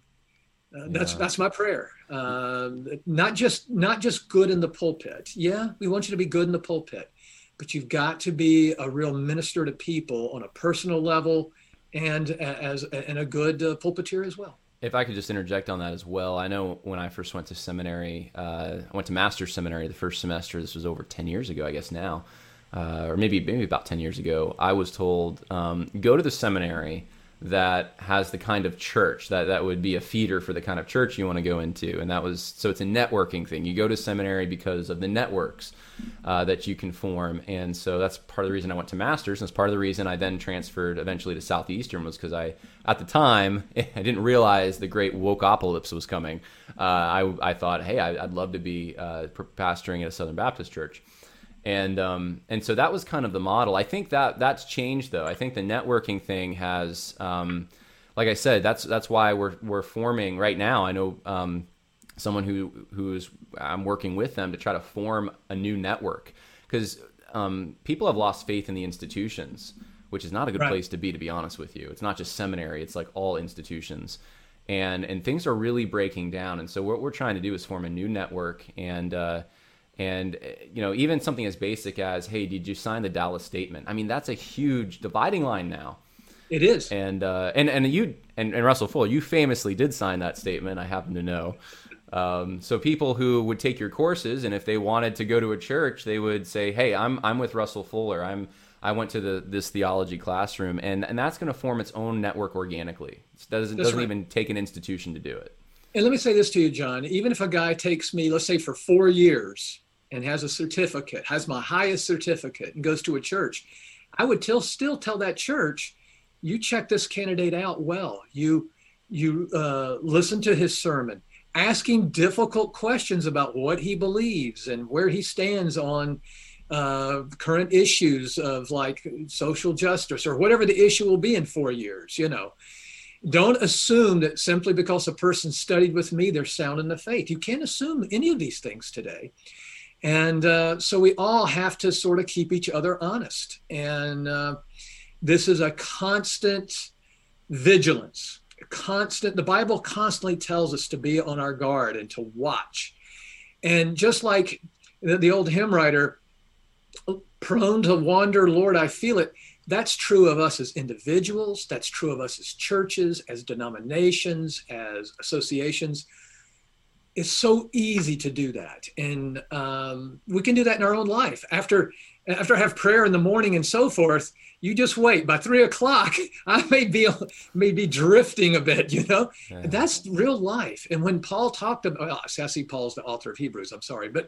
uh, that's yeah. that's my prayer. Um, not just not just good in the pulpit. Yeah, we want you to be good in the pulpit, but you've got to be a real minister to people on a personal level and as and a good uh, pulpiteer as well. If I could just interject on that as well, I know when I first went to seminary, uh, I went to master's seminary the first semester. This was over ten years ago, I guess now, uh, or maybe maybe about ten years ago. I was told um, go to the seminary that has the kind of church that that would be a feeder for the kind of church you want to go into. And that was so it's a networking thing. You go to seminary because of the networks uh, that you can form. And so that's part of the reason i went to masters. And it's part of the reason i then transferred eventually to southeastern was because i at the time (laughs) i didn't realize the great woke apocalypse was coming. Uh, I, I thought hey I, would love to be uh, pastoring at a southern baptist church and um, and so that was kind of the model. I think that that's changed though. I think the networking thing has, um, like I said, that's that's why we're we're forming right now. I know um, someone who who's I'm working with them to try to form a new network because um, people have lost faith in the institutions, which is not a good right. place to be. To be honest with you, it's not just seminary; it's like all institutions. And, and things are really breaking down, and so what we're trying to do is form a new network, and uh, and uh, you know, even something as basic as, "Hey, did you sign the Dallas Statement?" I mean, that's a huge dividing line now. It is. And uh, and and you and, and Russell Fuller, you famously did sign that statement. I happen to know. Um, so people who would take your courses, and if they wanted to go to a church, they would say, "Hey, I'm I'm with Russell Fuller. I'm I went to the this theology classroom, and and that's going to form its own network organically. It doesn't doesn't right. even take an institution to do it. And let me say this to you, John. Even if a guy takes me, let's say, for four years, and has a certificate, has my highest certificate, and goes to a church, I would tell, still tell that church, you check this candidate out well. You you uh, listen to his sermon, asking difficult questions about what he believes and where he stands on uh, current issues of like social justice or whatever the issue will be in four years. You know, don't assume that simply because a person studied with me, they're sound in the faith. You can't assume any of these things today. And uh, so we all have to sort of keep each other honest. And uh, this is a constant vigilance, constant, the Bible constantly tells us to be on our guard and to watch. And just like the, the old hymn writer, prone to wander, Lord, I feel it. That's true of us as individuals. That's true of us as churches, as denominations, as associations it's so easy to do that. And um, we can do that in our own life. After after i have prayer in the morning and so forth you just wait. By three o'clock (laughs) i may be may be drifting a bit you know? Yeah. that's real life. And when paul talked about well, i see paul's the author of hebrews. I'm sorry. But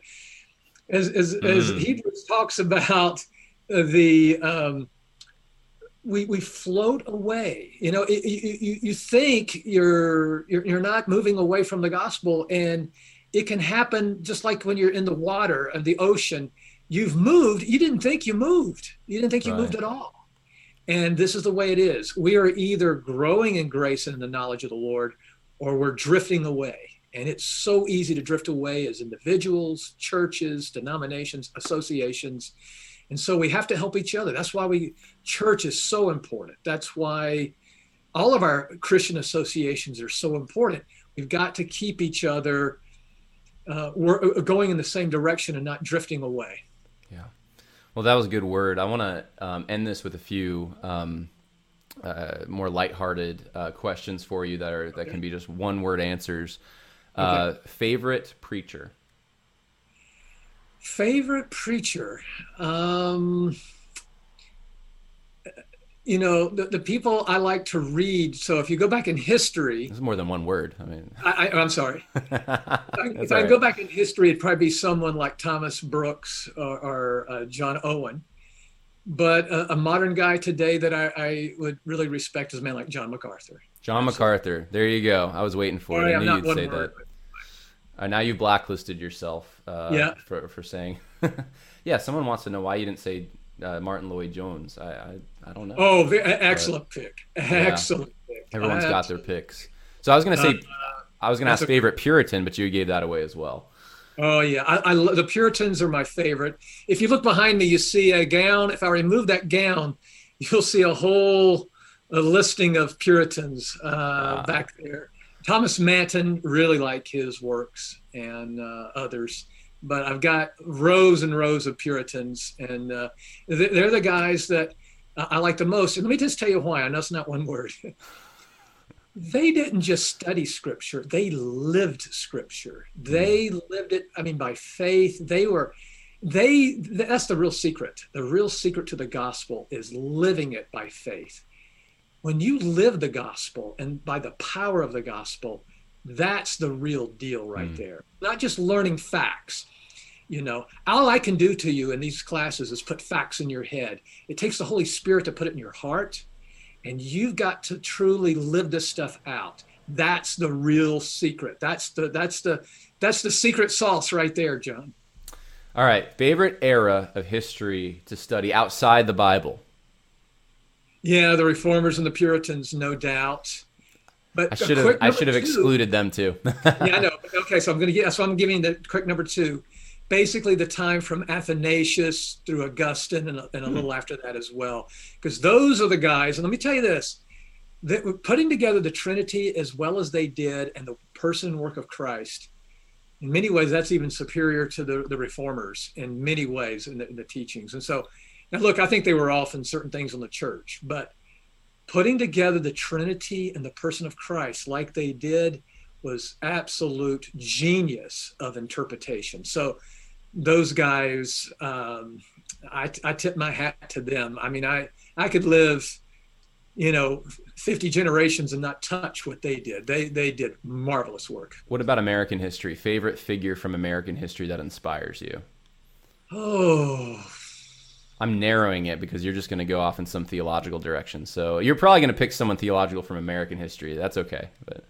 as as, mm. as hebrews talks about the um, we, we float away. You know, it, you, you think you're, you're, you're not moving away from the gospel, and it can happen just like when you're in the water of the ocean. You've moved. You didn't think you moved. You didn't think you right. moved at all. And this is the way it is. We are either growing in grace and in the knowledge of the Lord, or we're drifting away. And it's so easy to drift away as individuals, churches, denominations, associations. And so we have to help each other. That's why we church is so important. That's why all of our Christian associations are so important. We've got to keep each other uh, we're uh, going in the same direction and not drifting away. Yeah. Well, that was a good word. I want to um, end this with a few um, uh, more lighthearted uh, questions for you that are that okay. can be just one word answers. Uh, okay. Favorite preacher. Favorite preacher. Um, you know, the, the people I like to read. So if you go back in history, this is more than one word. I mean, I, am sorry. (laughs) if I, go back in history, it'd probably be someone like Thomas Brooks or, or uh, John Owen. But a, a, modern guy today that I, I, would really respect is a man like John MacArthur. John MacArthur. There you go. I was waiting for it. I knew you'd say word, that. Uh, now you blacklisted yourself. Uh, yeah. For for saying. (laughs) yeah. Someone wants to know why you didn't say uh, Martyn Lloyd-Jones. I, I, I don't know. Oh, excellent but, pick. Excellent pick. Everyone's got their picks. So I was gonna say, uh, I was gonna ask favorite Puritan, but you gave that away as well. Oh yeah, I, I, the Puritans are my favorite. If you look behind me, you see a gown. If I remove that gown, you'll see a whole a listing of Puritans uh, ah. back there. Thomas Manton really like his works and uh, others but I've got rows and rows of Puritans, and uh, they're the guys that I like the most. And let me just tell you why. I know it's not one word. (laughs) they didn't just study Scripture; they lived Scripture. They lived it. I mean, by faith. They were. They. That's the real secret. The real secret to the gospel is living it by faith. When you live the gospel and by the power of the gospel, that's the real deal right mm. there. Not just learning facts. You know, all I can do to you in these classes is put facts in your head. It takes the Holy Spirit to put it in your heart, and you've got to truly live this stuff out. That's the real secret. That's the that's the that's the secret sauce right there, John. All right, favorite era of history to study outside the Bible. Yeah, the Reformers and the Puritans, no doubt. But I should have I should have excluded them too. (laughs) yeah, I know. Okay, so I'm going to get so I'm giving the quick number two. Basically, the time from Athanasius through Augustine and, and a hmm. little after that as well, because those are the guys. And let me tell you this: that were putting together the Trinity as well as they did, and the person and work of Christ. In many ways, that's even superior to the, the reformers in many ways in the, in the teachings. And so, now look, I think they were off in certain things in the church, but putting together the Trinity and the person of Christ like they did was absolute genius of interpretation. So those guys, um, I, I tip my hat to them. I mean, I, I could live, you know, 50 generations and not touch what they did. They, they did marvelous work. What about American history? Favorite figure from American history that inspires you? Oh, I'm narrowing it because you're just going to go off in some theological direction. So you're probably going to pick someone theological from American history. That's okay. But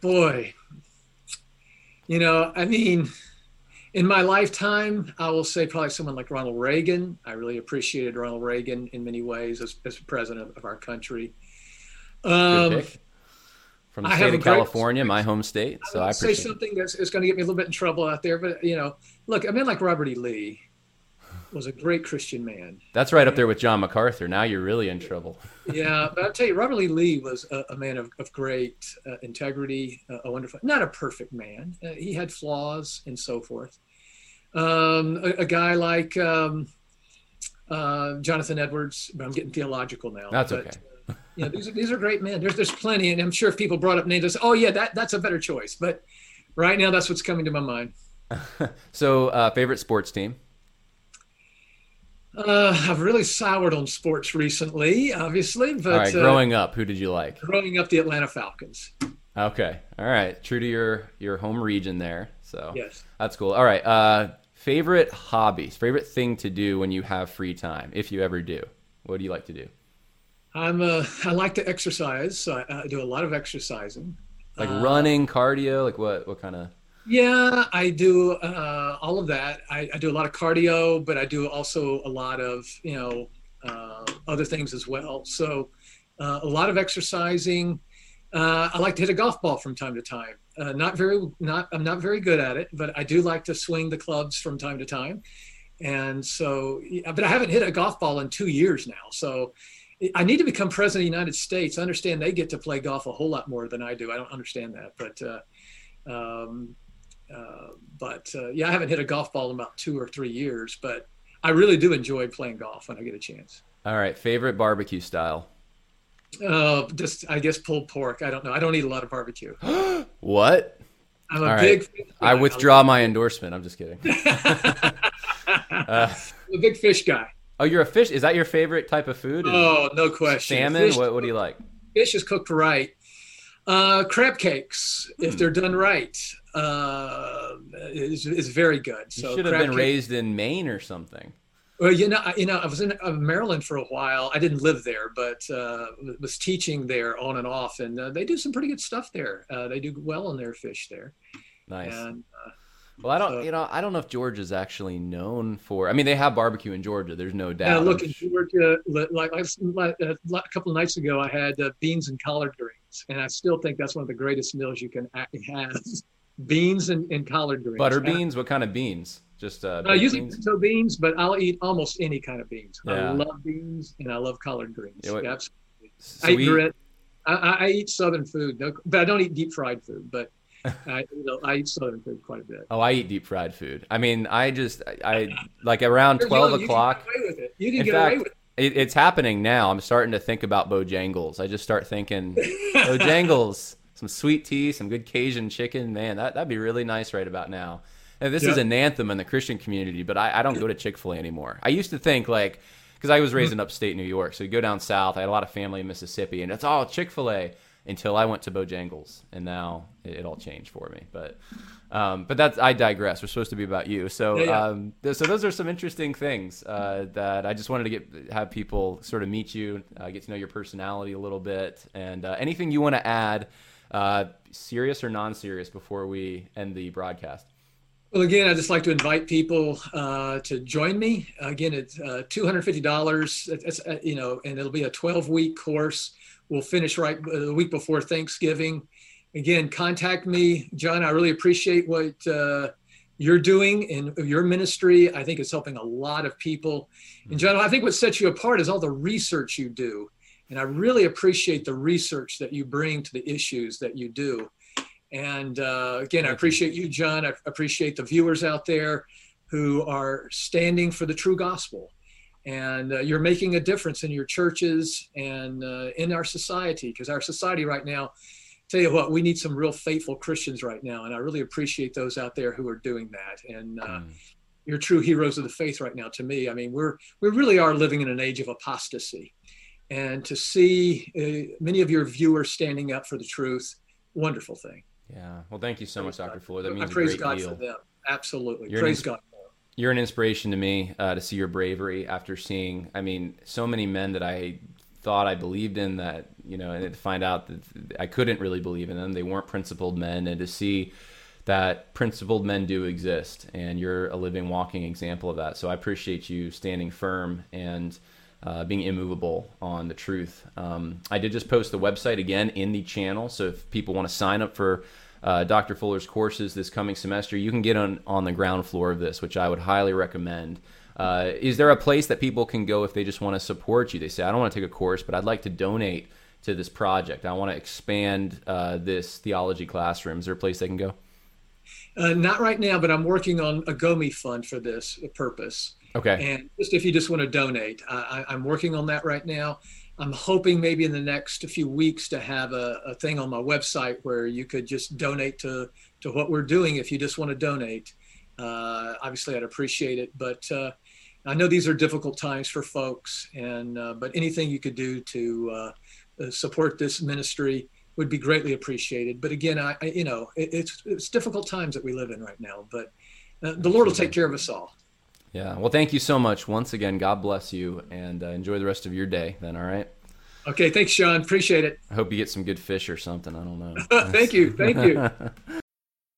boy, you know, I mean, in my lifetime, I will say probably someone like Ronald Reagan. I really appreciated Ronald Reagan in many ways as, as president of our country. Um, from the state of California, my home state. So I, I say something that's, that's going to get me a little bit in trouble out there, but you know, look, I mean, like Robert E. Lee was a great Christian man. That's right up there with John MacArthur. Now you're really in trouble. (laughs) yeah, but I'll tell you, Robert E. Lee was a, a man of, of great uh, integrity, uh, a wonderful, not a perfect man. Uh, he had flaws and so forth. Um, a, a, guy like um, uh, Jonathan Edwards, but I'm getting theological now. That's but, okay. Uh, yeah, these are these are great men. There's there's plenty, and I'm sure if people brought up names, oh yeah, that that's a better choice. But right now, that's what's coming to my mind. (laughs) so, uh, favorite sports team? Uh, I've really soured on sports recently, obviously. But all right, uh, growing uh, up, who did you like? Growing up, the Atlanta Falcons. Okay, all right, true to your your home region there. So yes, that's cool. All right, uh, favorite hobbies, favorite thing to do when you have free time, if you ever do. What do you like to do? I'm uh, I like to exercise, so I, I do a lot of exercising. Like uh, running, cardio, like what what kind of? Yeah, I do uh, all of that. I, I, do a lot of cardio, but I do also a lot of you know uh, other things as well. So uh, a lot of exercising. Uh, I like to hit a golf ball from time to time. Uh, not very, not I'm not very good at it, but I do like to swing the clubs from time to time. And so, but I haven't hit a golf ball in two years now. So I need to become president of the United States. I understand they get to play golf a whole lot more than I do. I don't understand that, but uh, um, uh, but uh, yeah, I haven't hit a golf ball in about two or three years, but I really do enjoy playing golf when I get a chance. All right, favorite barbecue style? Uh, just I guess pulled pork. I don't know. I don't eat a lot of barbecue. (gasps) what? I'm a All big. Right. I withdraw my endorsement. I'm just kidding. (laughs) uh, a big fish guy. Oh, you're a fish. Is that your favorite type of food? Oh, no question. Salmon. Fish, what, what do you like? Fish is cooked right. Uh, crab cakes, if hmm. they're done right, uh, is, is very good. So you should have been cake. raised in Maine or something. Well, you know, you know, I was in uh, Maryland for a while. I didn't live there, but uh, was teaching there on and off, and uh, they do some pretty good stuff there. Uh, they do well on their fish there. Nice. And, uh, well, I don't, you know, I don't know if Georgia's actually known for. I mean, they have barbecue in Georgia. There's no doubt. Yeah, look in Georgia. Like, like a couple of nights ago, I had beans and collard greens, and I still think that's one of the greatest meals you can have. (laughs) beans and, and collard greens. Butter beans. What kind of beans? Just uh, uh usually beans? pinto beans, but I'll eat almost any kind of beans. Yeah. I love beans and I love collard greens. Yeah, absolutely. I eat grit. I, I, eat southern food, no, but I don't eat deep fried food. But (laughs) I, you know, I eat southern food quite a bit. Oh, I eat deep fried food. I mean, I just I like around twelve young, o'clock. You can get away with it. You can get fact, away with it. It, it's happening now. I'm starting to think about Bojangles. I just start thinking (laughs) Bojangles, some sweet tea, some good Cajun chicken. Man, that that'd be really nice right about now. And this yep. is an anthem in the Christian community, but I, I don't go to Chick Fil A anymore. I used to think like because I was raised in upstate New York, so you go down south. I had a lot of family in Mississippi, and it's all Chick Fil A until I went to Bojangles, and now it, it all changed for me. But um, but that's I digress. We're supposed to be about you. So yeah, yeah. Um, th- so those are some interesting things uh, that I just wanted to get have people sort of meet you, uh, get to know your personality a little bit, and uh, anything you want to add, uh, serious or non-serious, before we end the broadcast. Well, again, I'd just like to invite people uh, to join me. Again, it's uh, $250. It's, uh, you know, and it'll be a 12-week course. We'll finish right uh, the week before Thanksgiving. Again, contact me, John. I really appreciate what uh, you're doing in your ministry. I think it's helping a lot of people. And John, I think what sets you apart is all the research you do. And I really appreciate the research that you bring to the issues that you do. And uh, again, I appreciate you, John. I appreciate the viewers out there who are standing for the true gospel. And uh, you're making a difference in your churches and uh, in our society, because our society right now, tell you what, we need some real faithful Christians right now. And I really appreciate those out there who are doing that. And uh, mm. you're true heroes of the faith right now to me. I mean, we're, we really are living in an age of apostasy. And to see uh, many of your viewers standing up for the truth, wonderful thing. Yeah. Well, thank you so much, Dr. Fuller. That means I praise a great God deal. for them. Absolutely. You're praise an, God. You're an inspiration to me uh, to see your bravery after seeing, I mean, so many men that I thought I believed in that, you know, and to find out that I couldn't really believe in them. They weren't principled men. And to see that principled men do exist and you're a living, walking example of that. So I appreciate you standing firm and uh, being immovable on the truth. Um, I did just post the website again in the channel. So if people want to sign up for uh, Dr. Fuller's courses this coming semester, you can get on, on the ground floor of this, which I would highly recommend. Uh, is there a place that people can go if they just want to support you? They say, I don't want to take a course, but I'd like to donate to this project. I want to expand uh, this theology classroom. Is there a place they can go? Uh, not right now, but I'm working on a GoMe fund for this purpose. Okay. And just if you just want to donate, I, I'm working on that right now. I'm hoping maybe in the next few weeks to have a, a, thing on my website where you could just donate to to what we're doing if you just want to donate. Uh, obviously, I'd appreciate it, but uh, I know these are difficult times for folks, and uh, but anything you could do to uh, uh, support this ministry would be greatly appreciated. But again, I, I you know it, it's it's difficult times that we live in right now, but uh, the Lord will take care of us all. Yeah. Well, thank you so much once again. God bless you and uh, enjoy the rest of your day then, all right? Okay. Thanks, Sean. Appreciate it. I hope you get some good fish or something. I don't know. (laughs) thank you. Thank you. (laughs)